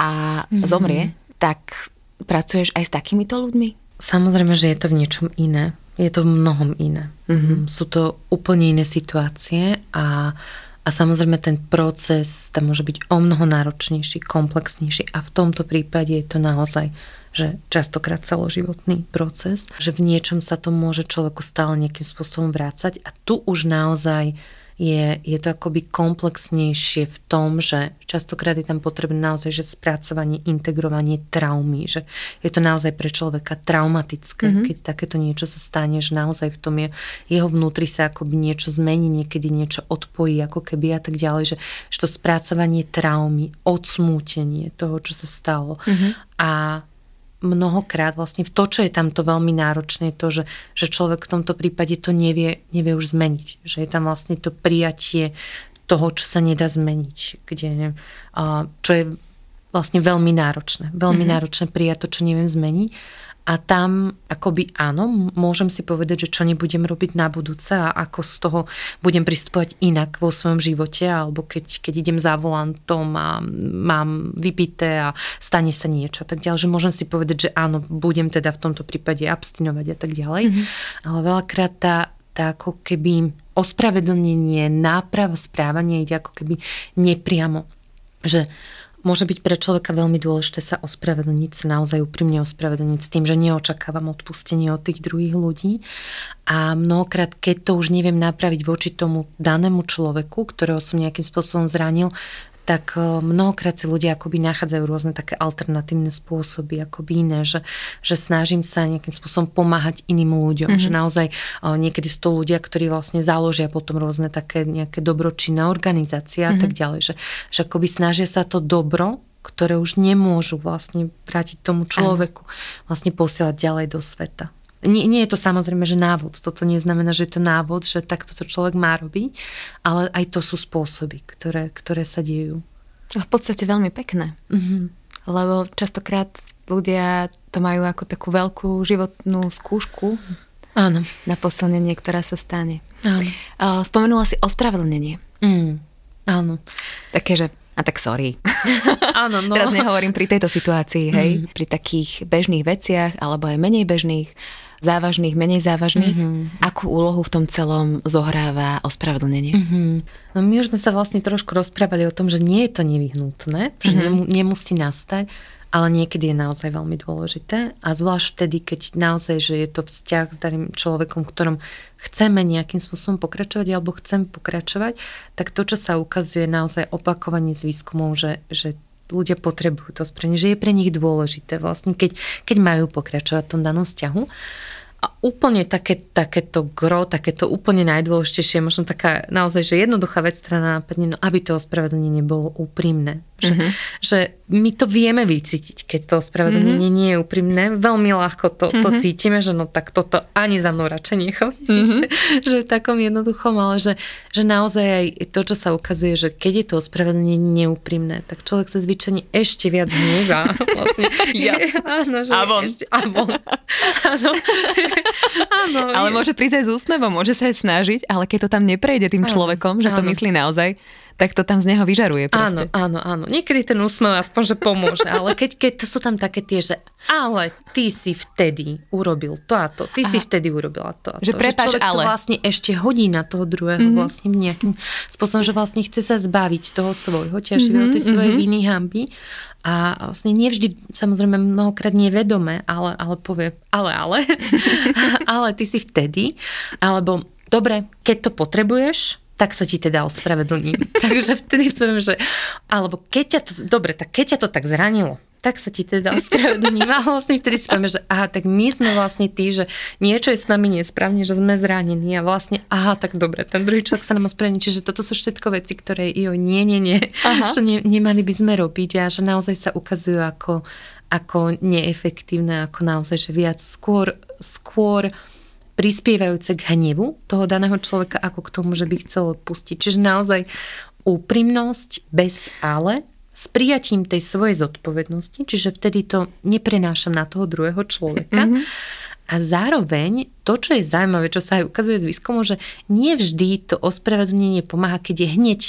a mm-hmm. zomrie, tak Pracuješ aj s takýmito ľuďmi? Samozrejme, že je to v niečom iné. Je to v mnohom iné. Mm-hmm. Sú to úplne iné situácie a, a samozrejme ten proces tam môže byť o mnoho náročnejší, komplexnejší a v tomto prípade je to naozaj že častokrát celoživotný proces, že v niečom sa to môže človeku stále nejakým spôsobom vrácať a tu už naozaj je, je to akoby komplexnejšie v tom, že častokrát je tam potrebné naozaj že spracovanie, integrovanie traumy, že je to naozaj pre človeka traumatické, mm-hmm. keď takéto niečo sa stane, že naozaj v tom je, jeho vnútri sa akoby niečo zmení, niekedy niečo odpojí, ako keby a tak ďalej, že, že to spracovanie traumy, odsmútenie toho, čo sa stalo mm-hmm. a mnohokrát vlastne v to, čo je tamto veľmi náročné, to, že, že človek v tomto prípade to nevie, nevie už zmeniť. Že je tam vlastne to prijatie toho, čo sa nedá zmeniť. Kde, čo je vlastne veľmi náročné. Veľmi mm-hmm. náročné prijať to, čo neviem zmeniť. A tam akoby áno, môžem si povedať, že čo nebudem robiť na budúce a ako z toho budem pristupovať inak vo svojom živote, alebo keď, keď idem za volantom a mám vypité a stane sa niečo tak ďalej, že môžem si povedať, že áno, budem teda v tomto prípade abstinovať a tak ďalej. Mm-hmm. Ale veľakrát tá, tá ako keby ospravedlnenie, náprava správania ide ako keby nepriamo. Že môže byť pre človeka veľmi dôležité sa ospravedlniť, sa naozaj úprimne ospravedlniť s tým, že neočakávam odpustenie od tých druhých ľudí. A mnohokrát, keď to už neviem napraviť voči tomu danému človeku, ktorého som nejakým spôsobom zranil, tak e, mnohokrát si ľudia akoby nachádzajú rôzne také alternatívne spôsoby, akoby iné, že, že snažím sa nejakým spôsobom pomáhať iným ľuďom, mm-hmm. že naozaj e, niekedy sú to ľudia, ktorí vlastne založia potom rôzne také nejaké dobročinné organizácie a mm-hmm. tak ďalej, že, že akoby snažia sa to dobro, ktoré už nemôžu vlastne vrátiť tomu človeku, vlastne posielať ďalej do sveta. Nie, nie je to samozrejme, že návod. Toto neznamená, že je to návod, že takto to človek má robiť, ale aj to sú spôsoby, ktoré, ktoré sa dejú. A v podstate veľmi pekné. Mm-hmm. Lebo častokrát ľudia to majú ako takú veľkú životnú skúšku Áno. na posilnenie, ktorá sa stane. Áno. Spomenula si ospravedlnenie. Mm. Áno. Také, že a tak sorry. Áno, no. Teraz nehovorím pri tejto situácii, hej, mm. pri takých bežných veciach, alebo aj menej bežných závažných, menej závažných. Mm-hmm. Akú úlohu v tom celom zohráva ospravedlnenie? Mm-hmm. No my už sme sa vlastne trošku rozprávali o tom, že nie je to nevyhnutné, že mm-hmm. nemusí nastať, ale niekedy je naozaj veľmi dôležité a zvlášť vtedy, keď naozaj, že je to vzťah s daným človekom, ktorom chceme nejakým spôsobom pokračovať alebo chcem pokračovať, tak to, čo sa ukazuje naozaj opakovanie z výskumov, že, že ľudia potrebujú to sprenie, že je pre nich dôležité vlastne, keď, keď majú pokračovať v tom danom vzťahu. A úplne také, takéto gro, takéto úplne najdôležitejšie, možno taká naozaj, že jednoduchá vec, ktorá nápadne, no aby to ospravedlnenie bolo úprimné. Že, mm-hmm. že my to vieme vycítiť, keď to ospravedlnenie mm-hmm. nie je úprimné. Veľmi ľahko to, mm-hmm. to mhm. cítime, že no tak toto ani za mnou radšej nechodí. Mm-hmm. Že, že takom jednoduchom, ale že, že naozaj aj to, čo sa ukazuje, že keď je to ospravedlnenie neúprimné, tak človek sa zvyčajne ešte viac hnevá. Vlastne. Ja. Áno, že a von. Ešte, a von. Áno. Áno. Ale môže prísť aj s úsmevom, môže sa aj snažiť, ale keď to tam neprejde tým človekom, že to myslí naozaj, tak to tam z neho vyžaruje. Proste. Áno, áno, áno. Niekedy ten úsmev aspoň, že pomôže, ale keď, keď to sú tam také tie, že ale ty si vtedy urobil to a to, ty Aha. si vtedy urobila to a to. Že prepáč, že ale. to vlastne ešte hodí na toho druhého mm-hmm. vlastne nejakým spôsobom, že vlastne chce sa zbaviť toho svojho ťaživého, mm-hmm, tej svojej mm-hmm. viny, hamby a vlastne nevždy, samozrejme mnohokrát nevedome, ale, ale povie, ale, ale, ale ty si vtedy, alebo dobre, keď to potrebuješ, tak sa ti teda ospravedlním. Takže vtedy poviem, že alebo keď ťa to, dobre, tak keď ťa to tak zranilo, tak sa ti teda ospravedlním. A vlastne vtedy si povieme, že aha, tak my sme vlastne tí, že niečo je s nami nesprávne, že sme zranení a vlastne aha, tak dobre, ten druhý človek sa nám ospravedlní. Čiže toto sú všetko veci, ktoré jo, nie, nie, nie, aha. že ne, nemali by sme robiť a že naozaj sa ukazujú ako, ako neefektívne, ako naozaj, že viac skôr, skôr prispievajúce k hnevu toho daného človeka, ako k tomu, že by chcel odpustiť. Čiže naozaj úprimnosť bez ale s prijatím tej svojej zodpovednosti, čiže vtedy to neprenášam na toho druhého človeka. Mm-hmm. A zároveň to, čo je zaujímavé, čo sa aj ukazuje z výskumu, že nie vždy to ospravedlnenie pomáha, keď je hneď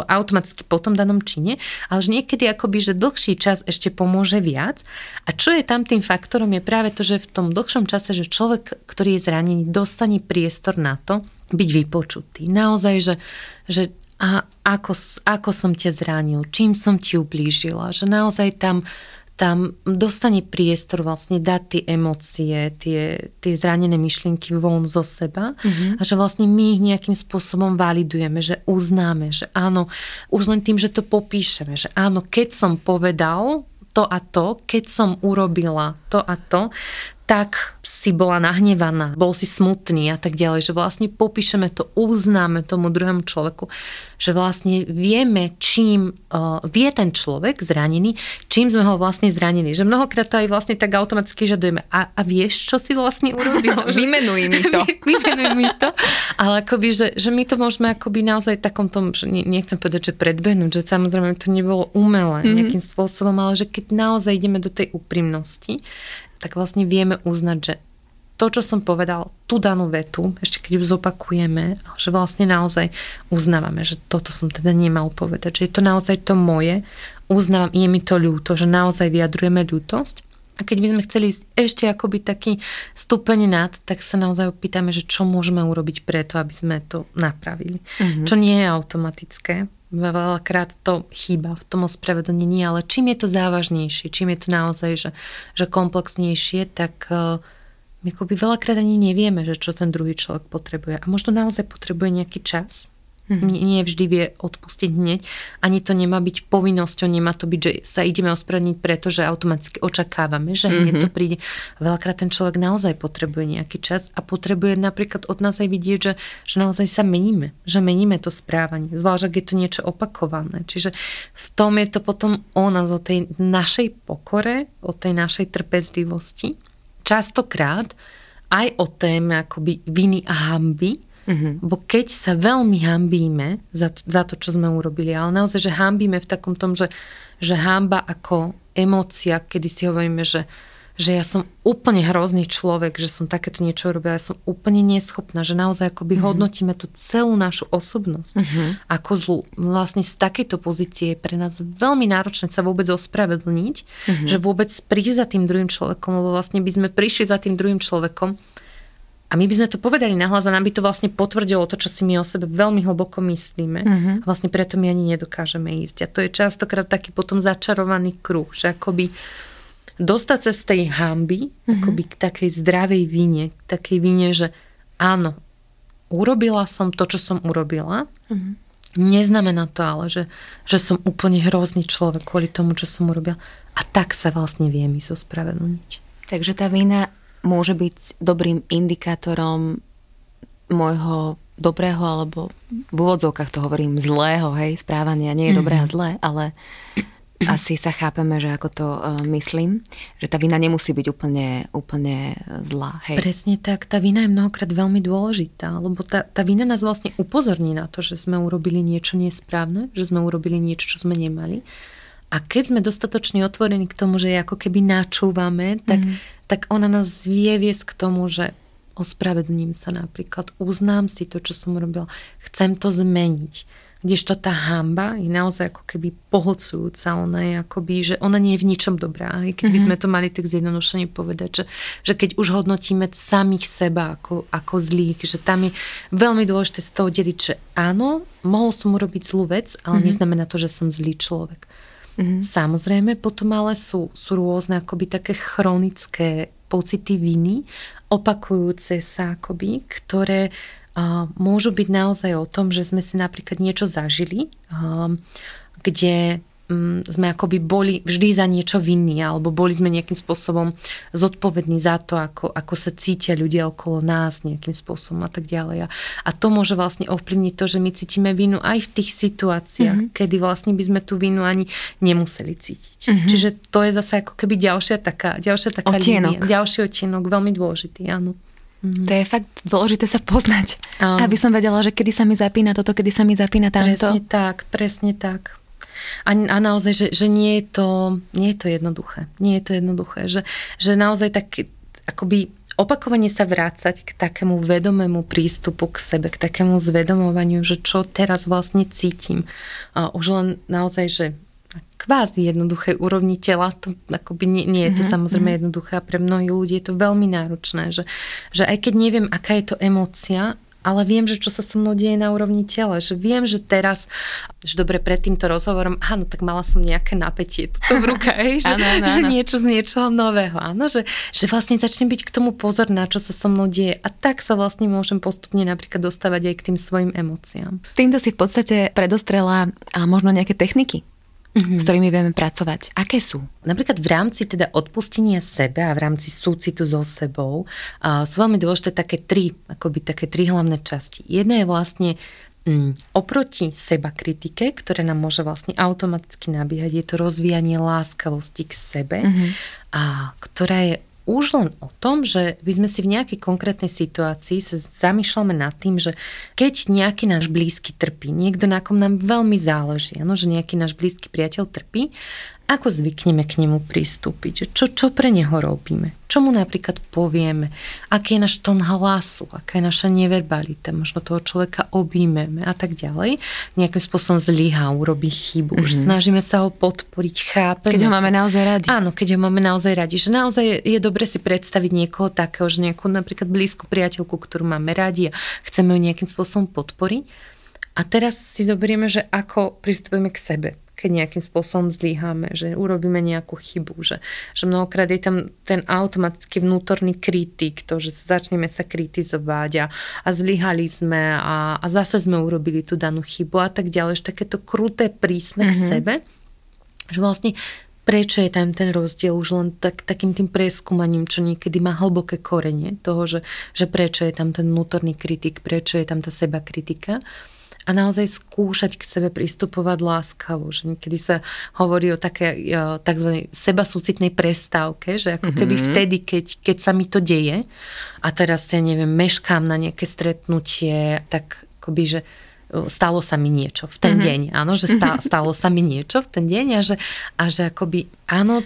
automaticky po tom danom čine, ale že niekedy akoby, že dlhší čas ešte pomôže viac. A čo je tam tým faktorom je práve to, že v tom dlhšom čase, že človek, ktorý je zranený, dostane priestor na to, byť vypočutý. Naozaj, že, že a ako, ako som ťa zranil, čím som ti ublížila, že naozaj tam tam dostane priestor vlastne dať tie emócie, tie, tie zranené myšlienky von zo seba mm-hmm. a že vlastne my ich nejakým spôsobom validujeme, že uznáme, že áno, už len tým, že to popíšeme, že áno, keď som povedal to a to, keď som urobila to a to, tak si bola nahnevaná, bol si smutný a tak ďalej, že vlastne popíšeme to, uznáme tomu druhému človeku, že vlastne vieme, čím uh, vie ten človek zranený, čím sme ho vlastne zranili. Že mnohokrát to aj vlastne tak automaticky žadujeme. A, a vieš, čo si vlastne urobil? Vymenuj mi to. Vymenuj mi to. Ale akoby, že, že my to môžeme akoby naozaj takom tom, že nechcem povedať, že predbehnúť, že samozrejme to nebolo umelé mm-hmm. nejakým spôsobom, ale že keď naozaj ideme do tej úprimnosti, tak vlastne vieme uznať, že to, čo som povedal, tú danú vetu, ešte keď ju zopakujeme, že vlastne naozaj uznávame, že toto som teda nemal povedať, že je to naozaj to moje, uznávam, je mi to ľúto, že naozaj vyjadrujeme ľútosť. A keď by sme chceli ísť ešte akoby taký stupeň nad, tak sa naozaj opýtame, že čo môžeme urobiť preto, aby sme to napravili. Mm-hmm. Čo nie je automatické, veľakrát to chýba v tom ospravedlnení, ale čím je to závažnejšie, čím je to naozaj že, že komplexnejšie, tak uh, my akoby veľakrát ani nevieme, že čo ten druhý človek potrebuje. A možno naozaj potrebuje nejaký čas, Mm-hmm. Nie, nie vždy vie odpustiť hneď. Ani to nemá byť povinnosťou, nemá to byť, že sa ideme ospravedlniť, pretože automaticky očakávame, že hneď mm-hmm. to príde. Veľakrát ten človek naozaj potrebuje nejaký čas a potrebuje napríklad od nás aj vidieť, že, že naozaj sa meníme, že meníme to správanie, zvlášť ak je to niečo opakované. Čiže v tom je to potom o nás, o tej našej pokore, o tej našej trpezlivosti. Častokrát aj o téme akoby viny a hamby, Mm-hmm. Bo keď sa veľmi hambíme za, za to, čo sme urobili, ale naozaj, že hambíme v takom tom, že, že hamba ako emócia, kedy si hovoríme, že, že ja som úplne hrozný človek, že som takéto niečo urobila, ja som úplne neschopná, že naozaj akoby mm-hmm. hodnotíme tú celú našu osobnosť mm-hmm. ako zlú. Vlastne z takejto pozície je pre nás veľmi náročné sa vôbec ospravedlniť, mm-hmm. že vôbec prísť za tým druhým človekom, lebo vlastne by sme prišli za tým druhým človekom a my by sme to povedali nahlas a nám by to vlastne potvrdilo to, čo si my o sebe veľmi hlboko myslíme. Mm-hmm. A vlastne preto my ani nedokážeme ísť. A to je častokrát taký potom začarovaný kruh, že akoby dostať sa z tej hamby mm-hmm. akoby k takej zdravej vine, k takej vine, že áno, urobila som to, čo som urobila. Mm-hmm. Neznamená to ale, že, že som úplne hrozný človek kvôli tomu, čo som urobila. A tak sa vlastne viem ísť ospravedlniť. Takže tá vina môže byť dobrým indikátorom môjho dobrého, alebo v úvodzovkách to hovorím zlého, hej, správania. Nie je dobré a mhm. zlé, ale asi sa chápeme, že ako to uh, myslím, že tá vina nemusí byť úplne, úplne zlá. Hej. Presne tak, tá vina je mnohokrát veľmi dôležitá, lebo tá, tá vina nás vlastne upozorní na to, že sme urobili niečo nesprávne, že sme urobili niečo, čo sme nemali. A keď sme dostatočne otvorení k tomu, že ako keby načúvame, tak mm tak ona nás vie viesť k tomu, že ospravedlním sa napríklad, uznám si to, čo som robil, chcem to zmeniť. Kdežto tá hamba je naozaj ako keby pohlcujúca, ona je akoby, že ona nie je v ničom dobrá. I keď by mhm. sme to mali tak zjednodušene povedať, že, že keď už hodnotíme samých seba ako, ako zlých, že tam je veľmi dôležité z toho deliť, že áno, mohol som urobiť zlú vec, ale mm-hmm. neznamená to, že som zlý človek. Mm-hmm. Samozrejme, potom ale sú, sú rôzne akoby také chronické pocity viny, opakujúce sa akoby, ktoré uh, môžu byť naozaj o tom, že sme si napríklad niečo zažili, uh, kde sme akoby boli vždy za niečo vinní alebo boli sme nejakým spôsobom zodpovední za to, ako, ako sa cítia ľudia okolo nás nejakým spôsobom a tak ďalej. A, a to môže vlastne ovplyvniť to, že my cítime vinu aj v tých situáciách, mm-hmm. kedy vlastne by sme tú vinu ani nemuseli cítiť. Mm-hmm. Čiže to je zase ako keby ďalšia taká, ďalšia taká línia, ďalší otienok, veľmi dôležitý, áno. Mm-hmm. To je fakt dôležité sa poznať. Um, aby som vedela, že kedy sa mi zapína toto, kedy sa mi zapína tamto. Presne tak, presne tak. A, a naozaj, že, že nie, je to, nie je to jednoduché. Nie je to jednoduché. Že, že naozaj tak akoby opakovane sa vrácať k takému vedomému prístupu k sebe, k takému zvedomovaniu, že čo teraz vlastne cítim. A už len naozaj, že kvázi jednoduché úrovni tela, to akoby nie, nie je to mm-hmm. samozrejme jednoduché a pre mnohých ľudí je to veľmi náročné, že, že aj keď neviem, aká je to emócia, ale viem, že čo sa so mnou deje na úrovni tela, že viem, že teraz, že dobre, pred týmto rozhovorom, áno, tak mala som nejaké napätie tuto v ruke, že, ano, ano, že niečo z niečoho nového, áno, že, že vlastne začnem byť k tomu pozorná, čo sa so mnou deje. A tak sa vlastne môžem postupne napríklad dostávať aj k tým svojim emóciám. Týmto si v podstate predostrela a možno nejaké techniky, mm-hmm. s ktorými vieme pracovať. Aké sú? Napríklad v rámci teda odpustenia sebe a v rámci súcitu so sebou uh, sú veľmi dôležité také tri, akoby také tri hlavné časti. Jedna je vlastne mm, oproti seba kritike, ktoré nám môže vlastne automaticky nabíhať, je to rozvíjanie láskavosti k sebe, mm-hmm. a ktorá je už len o tom, že by sme si v nejakej konkrétnej situácii sa zamýšľame nad tým, že keď nejaký náš blízky trpí, niekto na kom nám veľmi záleží, ano, že nejaký náš blízky priateľ trpí ako zvykneme k nemu pristúpiť? Čo, čo pre neho robíme? Čo mu napríklad povieme? Aký je náš tón hlasu? Aká je naša neverbalita? Možno toho človeka objímeme a tak ďalej. Nejakým spôsobom zlyhá, urobí chybu. Mm-hmm. Už mhm. snažíme sa ho podporiť, chápeme. Keď ho máme naozaj radi. Áno, keď ho máme naozaj radi. Že naozaj je, je dobre si predstaviť niekoho takého, že nejakú napríklad blízku priateľku, ktorú máme radi a chceme ju nejakým spôsobom podporiť. A teraz si zoberieme, že ako pristupujeme k sebe keď nejakým spôsobom zlíhame, že urobíme nejakú chybu, že, že mnohokrát je tam ten automatický vnútorný kritik, to, že začneme sa kritizovať a, a zlyhali sme a, a zase sme urobili tú danú chybu a tak ďalej, že takéto kruté, prísne mm-hmm. k mhm. sebe, že vlastne prečo je tam ten rozdiel už len tak, takým tým preskúmaním, čo niekedy má hlboké korenie toho, že, že prečo je tam ten vnútorný kritik, prečo je tam tá seba kritika a naozaj skúšať k sebe pristupovať láskavo. Že niekedy sa hovorí o také tzv. sebasúcitnej prestávke, že ako keby mm-hmm. vtedy, keď, keď sa mi to deje a teraz ja neviem, meškám na nejaké stretnutie, tak akoby, že stalo sa mi niečo v ten mm-hmm. deň. Áno, že stalo, stalo sa mi niečo v ten deň a že, a že akoby áno,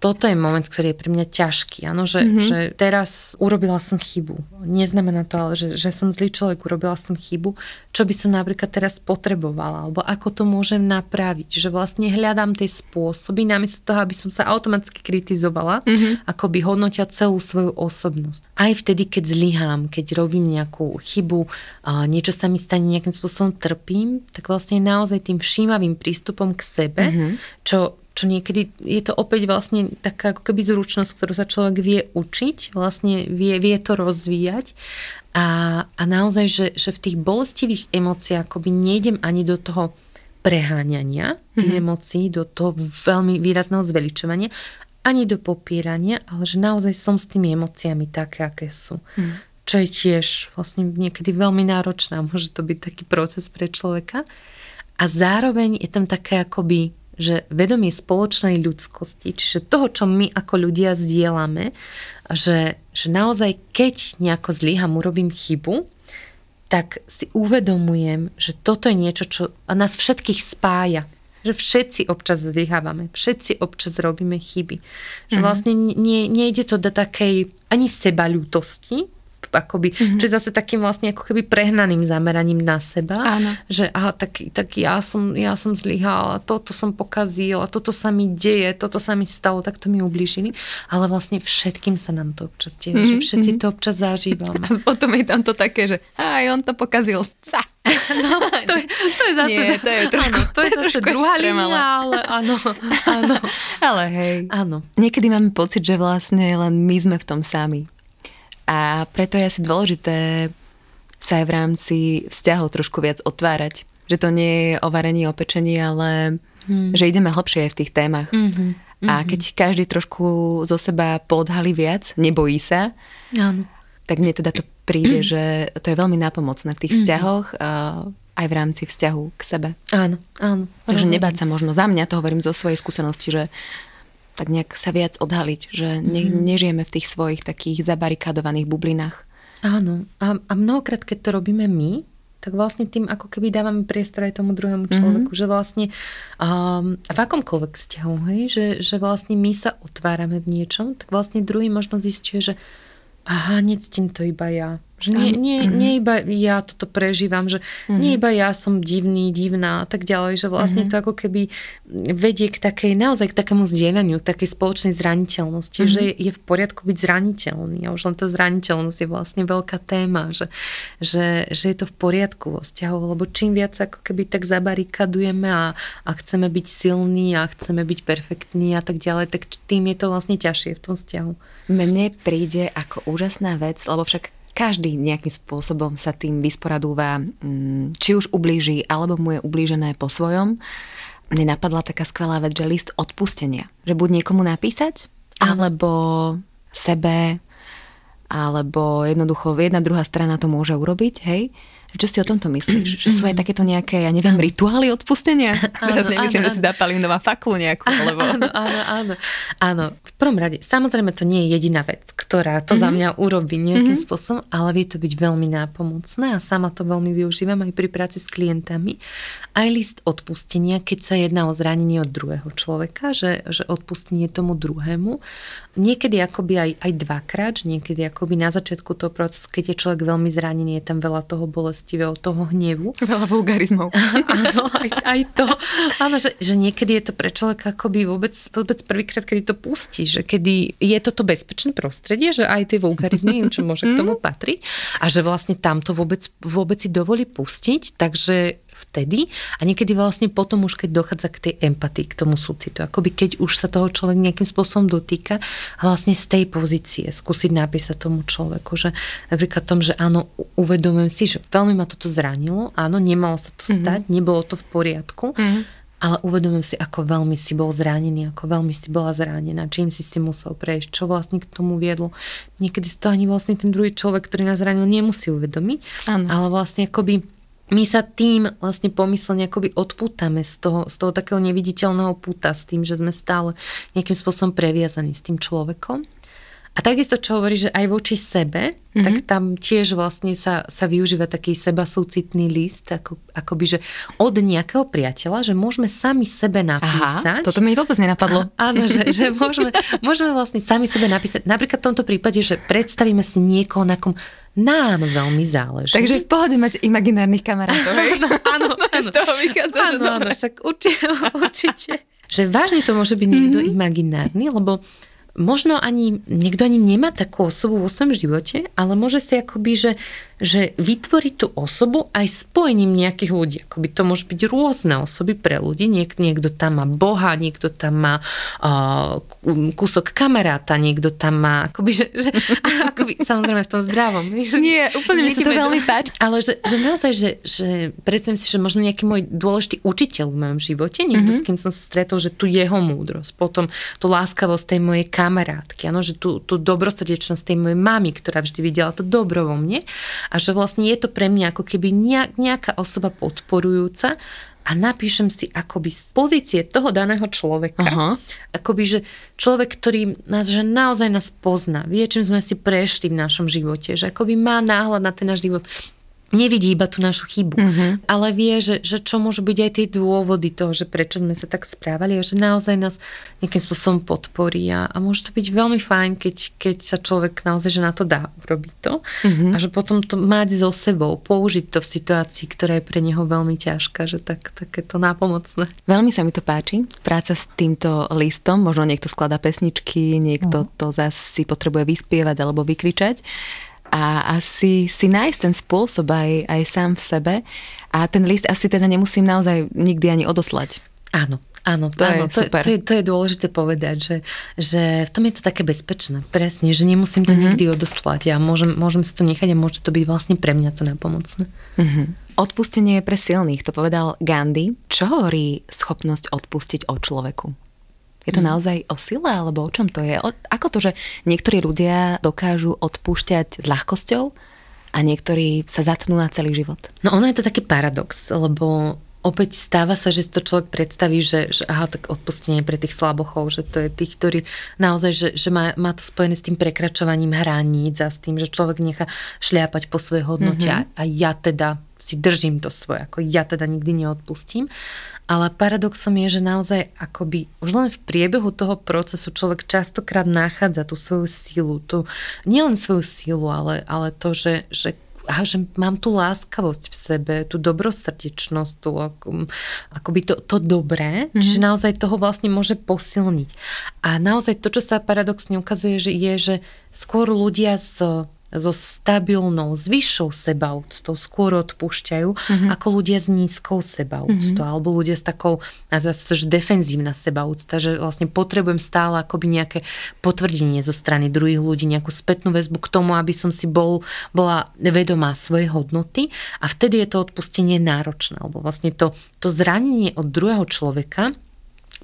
toto je moment, ktorý je pre mňa ťažký. Áno, že, mm-hmm. že teraz urobila som chybu. Neznamená to ale, že, že som zlý človek, urobila som chybu. Čo by som napríklad teraz potrebovala, alebo ako to môžem napraviť. Že vlastne hľadám tie spôsoby, namiesto toho, aby som sa automaticky kritizovala, mm-hmm. ako by hodnotia celú svoju osobnosť. Aj vtedy, keď zlyhám, keď robím nejakú chybu, a niečo sa mi stane, nejakým spôsobom trpím, tak vlastne naozaj tým všímavým prístupom k sebe, mm-hmm. čo čo niekedy je to opäť vlastne taká ako keby zručnosť, ktorú sa človek vie učiť, vlastne vie, vie to rozvíjať a, a naozaj, že, že v tých bolestivých emóciách akoby nejdem ani do toho preháňania tých mm-hmm. emócií, do toho veľmi výrazného zveličovania, ani do popierania, ale že naozaj som s tými emóciami také, aké sú. Mm. Čo je tiež vlastne niekedy veľmi náročné, môže to byť taký proces pre človeka. A zároveň je tam také akoby že vedomie spoločnej ľudskosti, čiže toho, čo my ako ľudia zdieľame, že, že naozaj keď nejako zlyham, urobím chybu, tak si uvedomujem, že toto je niečo, čo nás všetkých spája. Že všetci občas zlyhávame, všetci občas robíme chyby. Že mm-hmm. vlastne nie, nejde to do takej ani sebaľútosti, akoby, mm-hmm. čiže zase takým vlastne ako keby prehnaným zameraním na seba, Áno. že aha, tak, tak ja som, ja som zlyhala, toto som pokazila, toto sa mi deje, toto sa mi stalo, tak to mi ublížili, ale vlastne všetkým sa nám to občas deje, mm-hmm. že mhm, všetci mm-hmm. to občas zažívame. A potom je tam to také, že aj on to pokazil. Sa. No, to je, to je zase, Nie, to je trošku, áno, to je, to je zase druhá línia, ale áno, áno. ale hej. Áno. Niekedy máme pocit, že vlastne len my sme v tom sami. A preto je asi dôležité sa aj v rámci vzťahov trošku viac otvárať. Že to nie je o varení, o pečení, ale hmm. že ideme hlbšie aj v tých témach. Mm-hmm. A keď každý trošku zo seba podhalí viac, nebojí sa, Áno. tak mne teda to príde, že to je veľmi nápomocné v tých mm-hmm. vzťahoch, aj v rámci vzťahu k sebe. Áno, áno. Takže nebáť sa možno za mňa, to hovorím zo svojej skúsenosti, že tak nejak sa viac odhaliť, že ne, mm. nežijeme v tých svojich takých zabarikádovaných bublinách. Áno. A, a mnohokrát, keď to robíme my, tak vlastne tým ako keby dávame priestor aj tomu druhému mhm. človeku, mm-hmm. že vlastne um, v akomkoľvek vzťahu, hej, že, že vlastne my sa otvárame v niečom, tak vlastne druhý možno zistuje, že aha, nectím to iba ja. Že nie, nie, mm-hmm. nie iba ja toto prežívam, že mm-hmm. nie iba ja som divný, divná a tak ďalej, že vlastne mm-hmm. to ako keby vedie k takej, naozaj k takému zdieľaniu, k takej spoločnej zraniteľnosti, mm-hmm. že je v poriadku byť zraniteľný a už len tá zraniteľnosť je vlastne veľká téma, že, že, že je to v poriadku vo vzťahu, lebo čím viac ako keby tak zabarikadujeme a, a chceme byť silní a chceme byť perfektní a tak ďalej, tak tým je to vlastne ťažšie v tom vzťahu. Mne príde ako úžasná vec, lebo však každý nejakým spôsobom sa tým vysporadúva, mm, či už ublíži, alebo mu je ublížené po svojom. Mne napadla taká skvelá vec, že list odpustenia. Že buď niekomu napísať, alebo sebe, alebo jednoducho jedna druhá strana to môže urobiť, hej? Čo si o tomto myslíš? Že sú aj takéto nejaké, ja neviem, rituály odpustenia? Teraz nemyslím, áno, že si dá Palinová faklu nejakú, alebo... Áno, áno, áno. Áno, v prvom rade, samozrejme to nie je jediná vec, ktorá to mm-hmm. za mhm. mňa urobí nejakým mm-hmm. spôsobom, ale vie to byť veľmi nápomocné a sama to veľmi využívam aj pri práci s klientami. Aj list odpustenia, keď sa jedná o zranenie od druhého človeka, že, že odpustenie tomu druhému. Niekedy akoby aj, aj dvakrát, niekedy akoby na začiatku toho procesu, keď je človek veľmi zranený, je tam veľa toho bolesti bolestivého toho hnevu. Veľa vulgarizmov. Áno, aj, aj to. Áno, že, že niekedy je to pre človeka akoby vôbec, vôbec prvýkrát, kedy to pustí, že kedy je toto bezpečné prostredie, že aj tie vulgarizmy, čo môže k tomu patrí a že vlastne tam to vôbec, vôbec si dovolí pustiť, takže vtedy a niekedy vlastne potom už keď dochádza k tej empatii, k tomu súcitu. Akoby keď už sa toho človek nejakým spôsobom dotýka a vlastne z tej pozície skúsiť napísať tomu človeku, že napríklad tom, že áno, uvedomujem si, že veľmi ma toto zranilo, áno, nemalo sa to mhm. stať, mm-hmm. nebolo to v poriadku, mm-hmm ale uvedomujem si, ako veľmi si bol zranený, ako veľmi si bola zranená, čím si si musel prejsť, čo vlastne k tomu viedlo. Niekedy si to ani vlastne ten druhý človek, ktorý nás zranil, nemusí uvedomiť, ano. ale vlastne akoby my sa tým vlastne pomyslne akoby odpútame z toho, z toho takého neviditeľného puta, s tým, že sme stále nejakým spôsobom previazaní s tým človekom. A takisto, čo hovorí, že aj voči sebe, mm-hmm. tak tam tiež vlastne sa, sa využíva taký seba súcitný list, ako, akoby, že od nejakého priateľa, že môžeme sami sebe napísať. Aha, toto mi vôbec nenapadlo. A, áno, že, že môžeme, môžeme vlastne sami sebe napísať. Napríklad v tomto prípade, že predstavíme si niekoho, na kom nám veľmi záleží. Takže v pohode mať imaginárnych kamarátov? Áno, áno. Z toho vychádza, áno, áno, však určite, určite. Že vážne to môže byť niekto mm-hmm. imaginárny, lebo možno ani, niekto ani nemá takú osobu vo svojom živote, ale môže si akoby, že že vytvoriť tú osobu aj spojením nejakých ľudí. Akoby to môže byť rôzne osoby pre ľudí. Niek, niekto tam má Boha, niekto tam má uh, kúsok kamaráta, niekto tam má akoby, že, že akoby, samozrejme v tom zdravom. Že, Nie, úplne mi sa to veľmi páči. Ale že, že naozaj, že, že predstavím si, že možno nejaký môj dôležitý učiteľ v mojom živote, niekto, mm-hmm. s kým som sa stretol, že tu jeho múdrosť, potom tú láskavosť tej mojej kamarátky, ano, že tú, tú dobrosrdečnosť tej mojej mamy, ktorá vždy videla to dobro vo mne a že vlastne je to pre mňa ako keby nejaká osoba podporujúca a napíšem si akoby z pozície toho daného človeka. Aha. Akoby, že človek, ktorý nás, že naozaj nás pozná, vie, čím sme si prešli v našom živote, že akoby má náhľad na ten náš život nevidí iba tú našu chybu, mm-hmm. ale vie, že, že čo môžu byť aj tie dôvody toho, že prečo sme sa tak správali a že naozaj nás nejakým spôsobom podporí a, a môže to byť veľmi fajn, keď, keď sa človek naozaj že na to dá urobiť to mm-hmm. a že potom to mať so sebou, použiť to v situácii, ktorá je pre neho veľmi ťažká, že tak, tak je to nápomocné. Veľmi sa mi to páči, práca s týmto listom, možno niekto skladá pesničky, niekto mm. to zase si potrebuje vyspievať alebo vykričať a asi si nájsť ten spôsob aj, aj sám v sebe a ten list asi teda nemusím naozaj nikdy ani odoslať. Áno, Áno, to, áno, je to, super. To, je, to je dôležité povedať, že, že v tom je to také bezpečné. Presne, že nemusím to mm-hmm. nikdy odoslať. Ja môžem, môžem si to nechať a môže to byť vlastne pre mňa to napomocné. Mm-hmm. Odpustenie je pre silných, to povedal Gandhi. Čo hovorí schopnosť odpustiť o človeku? Je to mm. naozaj o sile, alebo o čom to je? O, ako to, že niektorí ľudia dokážu odpúšťať s ľahkosťou a niektorí sa zatnú na celý život? No ono je to taký paradox, lebo opäť stáva sa, že si to človek predstaví, že, že aha, tak odpustenie pre tých slabochov, že to je tých, ktorí naozaj, že, že má, má to spojené s tým prekračovaním hraníc a s tým, že človek nechá šliapať po svojej hodnote mm-hmm. a ja teda si držím to svoje, ako ja teda nikdy neodpustím. Ale paradoxom je, že naozaj akoby už len v priebehu toho procesu človek častokrát nachádza tú svoju sílu, tú, nielen svoju sílu, ale, ale to, že, že a že mám tú láskavosť v sebe, tú dobrosrdečnosť, tú ako, akoby to, to dobré, mm-hmm. čiže naozaj toho vlastne môže posilniť. A naozaj to, čo sa paradoxne ukazuje, že je, že skôr ľudia z so stabilnou, s vyššou sebaúctou skôr odpúšťajú mm-hmm. ako ľudia s nízkou sebaúctou mm-hmm. alebo ľudia s takou, nazvá sa to, že defenzívna sebaúcta, že vlastne potrebujem stále akoby nejaké potvrdenie zo strany druhých ľudí, nejakú spätnú väzbu k tomu, aby som si bol, bola vedomá svojej hodnoty a vtedy je to odpustenie náročné, lebo vlastne to, to zranenie od druhého človeka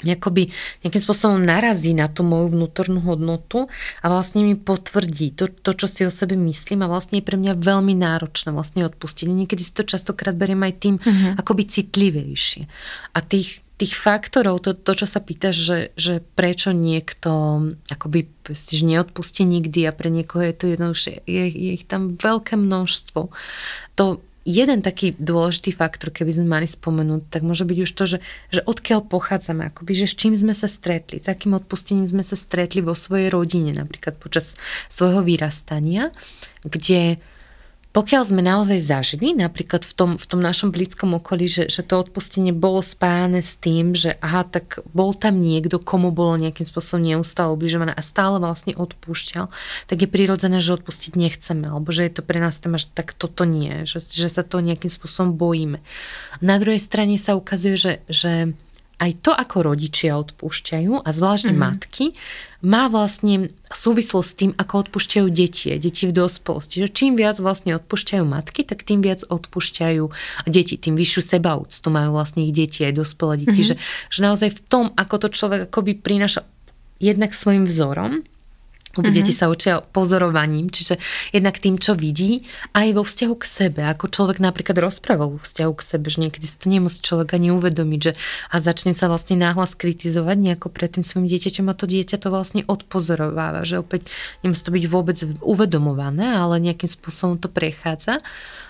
akoby nejakým spôsobom narazí na tú moju vnútornú hodnotu a vlastne mi potvrdí to, to, čo si o sebe myslím a vlastne je pre mňa veľmi náročné vlastne odpustiť. Niekedy si to častokrát beriem aj tým uh-huh. akoby citlivejšie. A tých, tých faktorov, to, to čo sa pýtaš, že, že prečo niekto akoby si neodpustí nikdy a pre niekoho je to jednoduchšie, je, je ich tam veľké množstvo. To jeden taký dôležitý faktor, keby sme mali spomenúť, tak môže byť už to, že, že odkiaľ pochádzame, akoby, že s čím sme sa stretli, s akým odpustením sme sa stretli vo svojej rodine, napríklad počas svojho vyrastania, kde pokiaľ sme naozaj zažili, napríklad v tom, v tom našom blízkom okolí, že, že to odpustenie bolo spájane s tým, že aha, tak bol tam niekto, komu bolo nejakým spôsobom neustále ubližované a stále vlastne odpúšťal, tak je prirodzené, že odpustiť nechceme, alebo že je to pre nás téma, že tak toto nie, že, že sa to nejakým spôsobom bojíme. Na druhej strane sa ukazuje, že, že aj to, ako rodičia odpúšťajú, a zvláštne mm-hmm. matky, má vlastne súvislosť s tým, ako odpúšťajú deti, deti v dospelosti. Že čím viac vlastne odpúšťajú matky, tak tým viac odpúšťajú deti, tým vyššiu sebaúctu majú vlastne ich deti, aj dospelé deti. Mm-hmm. Že, že naozaj v tom, ako to človek akoby prináša jednak svojim vzorom, lebo mm-hmm. deti sa učia pozorovaním, čiže jednak tým, čo vidí, aj vo vzťahu k sebe. Ako človek napríklad rozprával vo vzťahu k sebe, že niekedy si to nemusí človek ani uvedomiť, že a začne sa vlastne náhlas kritizovať nejako pred tým svojim dieťaťom a to dieťa to vlastne odpozorováva, že opäť nemusí to byť vôbec uvedomované, ale nejakým spôsobom to prechádza.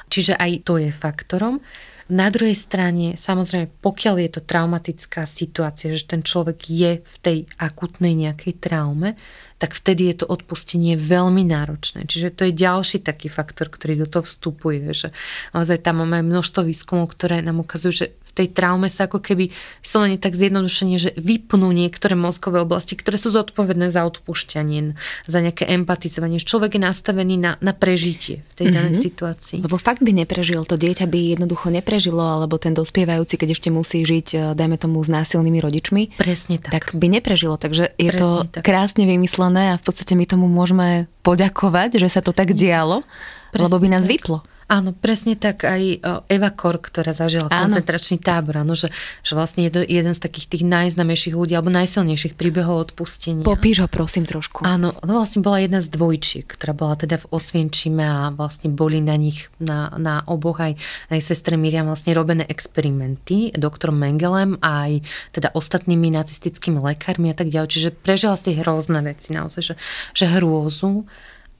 Čiže aj to je faktorom. Na druhej strane, samozrejme, pokiaľ je to traumatická situácia, že ten človek je v tej akutnej nejakej traume, tak vtedy je to odpustenie veľmi náročné. Čiže to je ďalší taký faktor, ktorý do toho vstupuje, že naozaj tam máme množstvo výskumov, ktoré nám ukazujú, že tej traume sa ako keby vyslovene tak zjednodušenie, že vypnú niektoré mozkové oblasti, ktoré sú zodpovedné za odpúšťanie, za nejaké empatizovanie. Človek je nastavený na, na prežitie v tej danej mm-hmm. situácii. Lebo fakt by neprežil, to dieťa by jednoducho neprežilo, alebo ten dospievajúci, keď ešte musí žiť, e, dajme tomu, s násilnými rodičmi, Presne tak. tak by neprežilo. Takže je Presne to tak. krásne vymyslené a v podstate my tomu môžeme poďakovať, že sa to tak dialo, Presne lebo by nás tak. vyplo. Áno, presne tak aj Eva Kor, ktorá zažila áno. koncentračný tábor, áno, že, že vlastne je jeden z takých tých najznamejších ľudí alebo najsilnejších príbehov odpustenia. Popíš ho prosím trošku. Áno, no vlastne bola jedna z dvojčiek, ktorá bola teda v Osvienčime a vlastne boli na nich, na, na oboch aj, aj sestre Miriam vlastne robené experimenty doktorom Mengelem aj teda ostatnými nacistickými lekármi a tak ďalej. Čiže prežila si hrozné veci naozaj, že, že hrôzu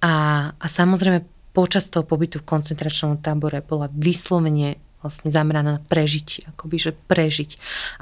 a, a samozrejme počas toho pobytu v koncentračnom tábore bola vyslovene vlastne zameraná na prežitie, akoby, že prežiť.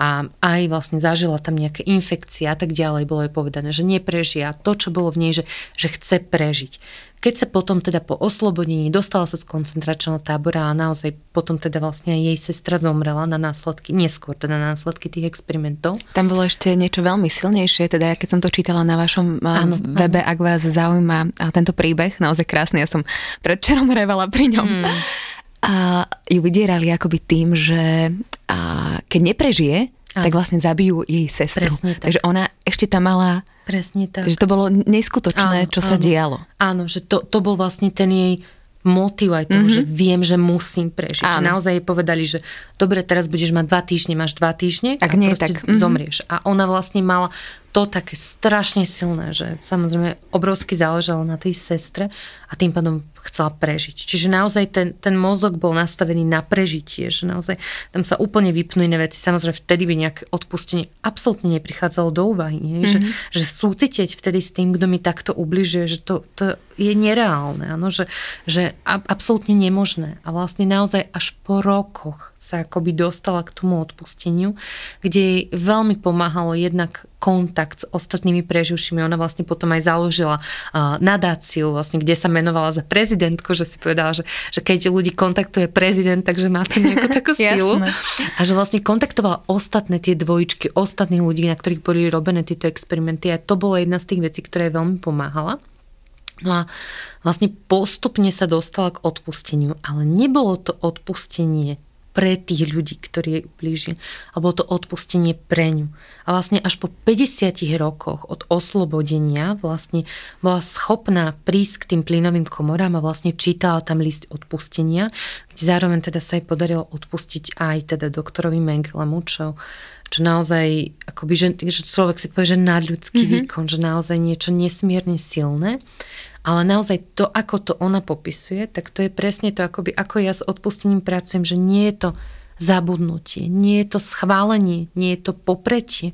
A aj vlastne zažila tam nejaké infekcie a tak ďalej, bolo jej povedané, že neprežia to, čo bolo v nej, že, že chce prežiť. Keď sa potom teda po oslobodení dostala sa z koncentračného tábora a naozaj potom teda vlastne aj jej sestra zomrela na následky, neskôr teda na následky tých experimentov. Tam bolo ešte niečo veľmi silnejšie, teda ja keď som to čítala na vašom áno, webe, áno. ak vás zaujíma tento príbeh, naozaj krásny, ja som predčerom revala pri ňom. Hmm. A ju vydierali akoby tým, že a keď neprežije, Áno. tak vlastne zabijú jej sestru. Presne tak. Takže ona ešte tam mala... Presne tak. Takže to bolo neskutočné, áno, čo áno. sa dialo. Áno, že to, to bol vlastne ten jej motiv aj toho, mm-hmm. že viem, že musím prežiť. Áno. Že naozaj jej povedali, že dobre, teraz budeš mať dva týždne, máš dva týždne Ak a nie, proste tak, mm-hmm. zomrieš. A ona vlastne mala to také strašne silné, že samozrejme obrovsky záležalo na tej sestre a tým pádom chcela prežiť. Čiže naozaj ten, ten mozog bol nastavený na prežitie, že naozaj tam sa úplne vypnú iné veci. Samozrejme vtedy by nejaké odpustenie absolútne neprichádzalo do úvahy. Nie? Mm-hmm. Že, mhm. že súcitieť vtedy s tým, kto mi takto ubližuje, že to, to je nereálne, ano? že, že absolútne nemožné. A vlastne naozaj až po rokoch sa akoby dostala k tomu odpusteniu, kde jej veľmi pomáhalo jednak kontakt s ostatnými preživšími. Ona vlastne potom aj založila uh, nadáciu, vlastne, kde sa menovala za prezidentku, že si povedala, že, že keď ľudí kontaktuje prezident, takže má to nejakú takú silu. a že vlastne kontaktovala ostatné tie dvojičky, ostatných ľudí, na ktorých boli robené tieto experimenty a to bolo jedna z tých vecí, ktorá jej veľmi pomáhala. No a vlastne postupne sa dostala k odpusteniu, ale nebolo to odpustenie pre tých ľudí, ktorí jej ublížili. A bolo to odpustenie pre ňu. A vlastne až po 50 rokoch od oslobodenia vlastne bola schopná prísť k tým plynovým komorám a vlastne čítala tam list odpustenia, kde zároveň teda sa jej podarilo odpustiť aj teda doktorovi Mengelemu, čo čo naozaj, akoby, že, že človek si povie, že nadľudský mm-hmm. výkon, že naozaj niečo nesmierne silné. Ale naozaj to, ako to ona popisuje, tak to je presne to, akoby, ako ja s odpustením pracujem, že nie je to zabudnutie, nie je to schválenie, nie je to popretie,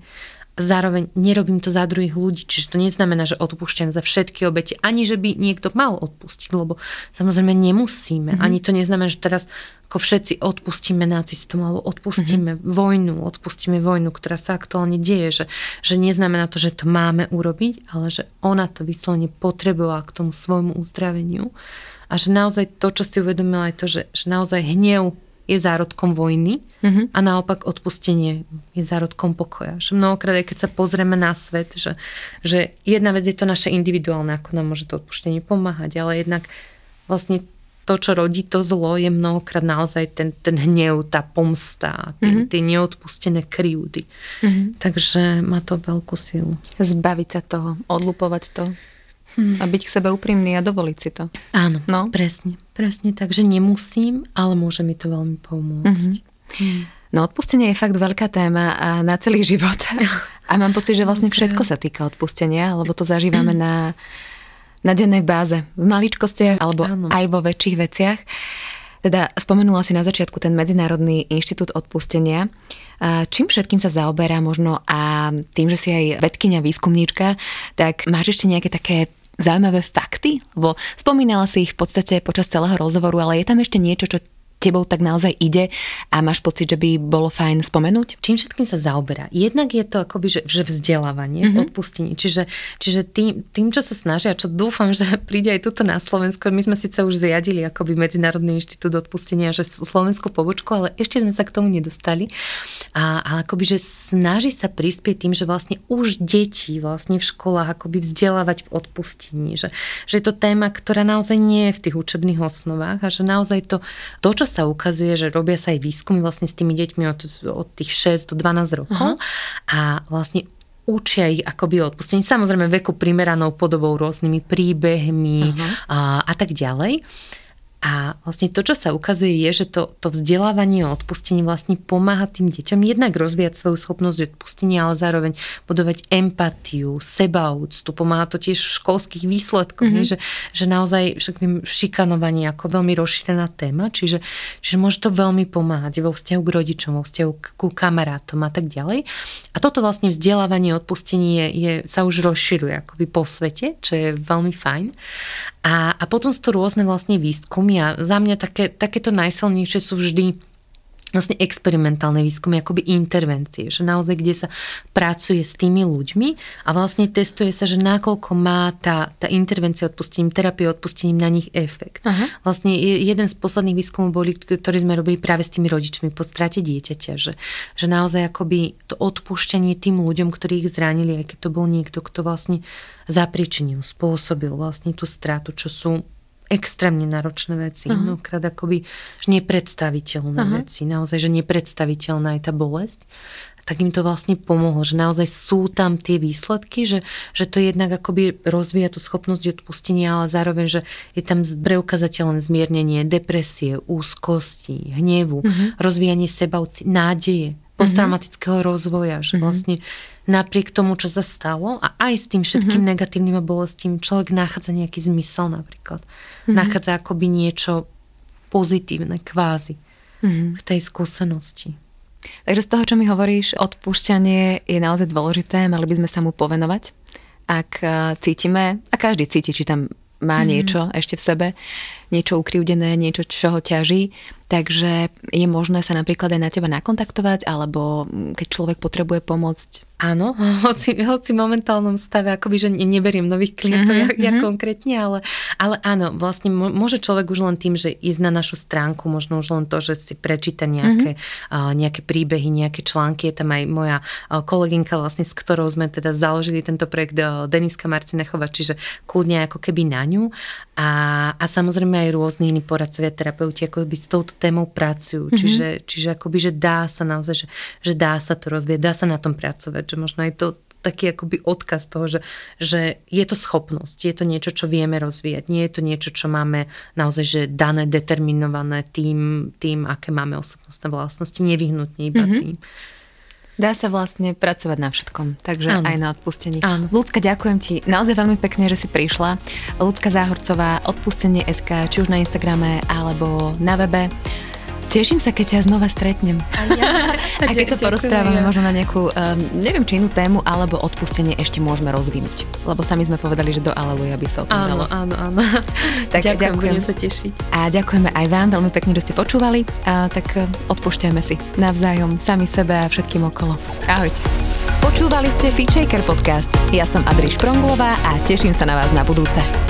zároveň nerobím to za druhých ľudí, čiže to neznamená, že odpúšťam za všetky obete, ani že by niekto mal odpustiť, lebo samozrejme nemusíme, mm-hmm. ani to neznamená, že teraz ako všetci odpustíme nacistom alebo odpustíme mm-hmm. vojnu, odpustíme vojnu, ktorá sa aktuálne deje, že, že neznamená to, že to máme urobiť, ale že ona to vyslovene potrebovala k tomu svojmu uzdraveniu a že naozaj to, čo si uvedomila, je to, že, že naozaj hnev je zárodkom vojny mm-hmm. a naopak odpustenie je zárodkom pokoja. Že mnohokrát, aj keď sa pozrieme na svet, že, že jedna vec je to naše individuálne, ako nám môže to odpustenie pomáhať, ale jednak vlastne to, čo rodí to zlo, je mnohokrát naozaj ten, ten hnev, tá pomsta, tie, mm-hmm. tie neodpustené krivdy. Mm-hmm. Takže má to veľkú silu. Zbaviť sa toho, odlupovať to. A byť k sebe úprimný a dovoliť si to. Áno, no? presne. Presne, takže nemusím, ale môže mi to veľmi pomôcť. Mm-hmm. Hmm. No odpustenie je fakt veľká téma a na celý život. A mám pocit, že vlastne všetko sa týka odpustenia, lebo to zažívame na, na dennej báze. V maličkostiach alebo ano. aj vo väčších veciach. Teda spomenula si na začiatku ten Medzinárodný inštitút odpustenia. Čím všetkým sa zaoberá možno a tým, že si aj vedkynia, výskumníčka, tak máš ešte nejaké také zaujímavé fakty? Lebo spomínala si ich v podstate počas celého rozhovoru, ale je tam ešte niečo, čo tebou tak naozaj ide a máš pocit, že by bolo fajn spomenúť? Čím všetkým sa zaoberá? Jednak je to akoby, že, že vzdelávanie, mm-hmm. odpustenie. Čiže, čiže tým, tým, čo sa snažia, čo dúfam, že príde aj tuto na Slovensko, my sme síce už zriadili akoby Medzinárodný inštitút odpustenia, že Slovensko pobočku, ale ešte sme sa k tomu nedostali. A, a akoby, že snaží sa prispieť tým, že vlastne už deti vlastne v školách akoby vzdelávať v odpustení. Že, že je to téma, ktorá naozaj nie je v tých učebných osnovách a že naozaj to, to čo sa ukazuje, že robia sa aj výskumy vlastne s tými deťmi od, od tých 6 do 12 rokov Aha. a vlastne učia ich akoby odpustení. Samozrejme veku primeranou podobou rôznymi príbehmi a, a tak ďalej. A vlastne to, čo sa ukazuje, je, že to, to vzdelávanie o odpustení vlastne pomáha tým deťom jednak rozvíjať svoju schopnosť odpustenia, ale zároveň budovať empatiu, sebaúctu. Pomáha to tiež v školských výsledkoch, mm-hmm. že, že naozaj však viem, šikanovanie ako veľmi rozšírená téma, čiže, čiže môže to veľmi pomáhať vo vzťahu k rodičom, vo vzťahu ku kamarátom a tak ďalej. A toto vlastne vzdelávanie odpustení je, je, sa už rozširuje akoby po svete, čo je veľmi fajn. A, a potom sú to rôzne vlastne výskumy a za mňa také, takéto najsilnejšie sú vždy vlastne experimentálne výskumy, akoby intervencie, že naozaj, kde sa pracuje s tými ľuďmi a vlastne testuje sa, že nakoľko má tá, tá intervencia odpustením, terapia odpustením na nich efekt. Aha. Vlastne jeden z posledných výskumov boli, ktorý sme robili práve s tými rodičmi po strate dieťaťa, že, že naozaj akoby to odpúšťanie tým ľuďom, ktorí ich zranili, aj keď to bol niekto, kto vlastne zapričinil, spôsobil vlastne tú stratu, čo sú extrémne náročné veci. Aha. Mnohokrát akoby že nepredstaviteľné Aha. veci. Naozaj, že nepredstaviteľná je tá bolesť. Tak im to vlastne pomohlo, že naozaj sú tam tie výsledky, že, že to jednak akoby rozvíja tú schopnosť odpustenia, ale zároveň, že je tam preukazateľné zmiernenie depresie, úzkosti, hnevu, uh-huh. rozvíjanie seba, nádeje, posttraumatického rozvoja, že vlastne napriek tomu, čo sa stalo a aj s tým všetkým mm-hmm. negatívnym a bolestím človek nachádza nejaký zmysel napríklad. Mm-hmm. Nachádza akoby niečo pozitívne, kvázi mm-hmm. v tej skúsenosti. Takže z toho, čo mi hovoríš, odpúšťanie je naozaj dôležité, mali by sme sa mu povenovať. Ak eh, cítime, a každý cíti, či tam má mm-hmm. niečo ešte v sebe, niečo ukrivdené, niečo, čo ho ťaží, takže je možné sa napríklad aj na teba nakontaktovať, alebo keď človek potrebuje pomôcť. Áno, hoci, hoci v momentálnom stave akoby, že neberiem nových klientov mm-hmm. ja, ja mhm. konkrétne, ale, ale áno, vlastne môže človek už len tým, že ísť na našu stránku, možno už len to, že si prečíta nejaké, mm-hmm. uh, nejaké príbehy, nejaké články. Je tam aj moja uh, kolegynka, vlastne, s ktorou sme teda založili tento projekt uh, Deniska Marcinechova, čiže kľudne ako keby na ňu. A, a samozrejme aj rôzni iní poradcovia, terapeuti akoby s touto témou pracujú. Mm-hmm. Čiže, čiže akoby, že dá sa naozaj, že, že dá sa to rozvieť, dá sa na tom pracovať, že možno aj to taký akoby odkaz toho, že, že je to schopnosť, je to niečo, čo vieme rozvíjať, nie je to niečo, čo máme naozaj že dané, determinované tým, tým aké máme osobnostné vlastnosti, nevyhnutne iba mm-hmm. tým. Dá sa vlastne pracovať na všetkom, takže Áno. aj na odpustení. Áno. Ľudská, ďakujem ti naozaj veľmi pekne, že si prišla. Ľudská Záhorcová, odpustenie SK, či už na Instagrame alebo na webe. Teším sa, keď ťa znova stretnem. A, ja. a keď sa porozprávame možno na nejakú, um, neviem, či inú tému, alebo odpustenie ešte môžeme rozvinúť. Lebo sami sme povedali, že do Aleluja by sa o tom áno, dalo. Áno, áno, tak ďakujem, ďakujem. sa tešiť. A ďakujeme aj vám veľmi pekne, že ste počúvali. A tak e, odpúšťajme si navzájom, sami sebe a všetkým okolo. Ahojte. Počúvali ste Feature podcast. Ja som Adriš Pronglová a teším sa na vás na budúce.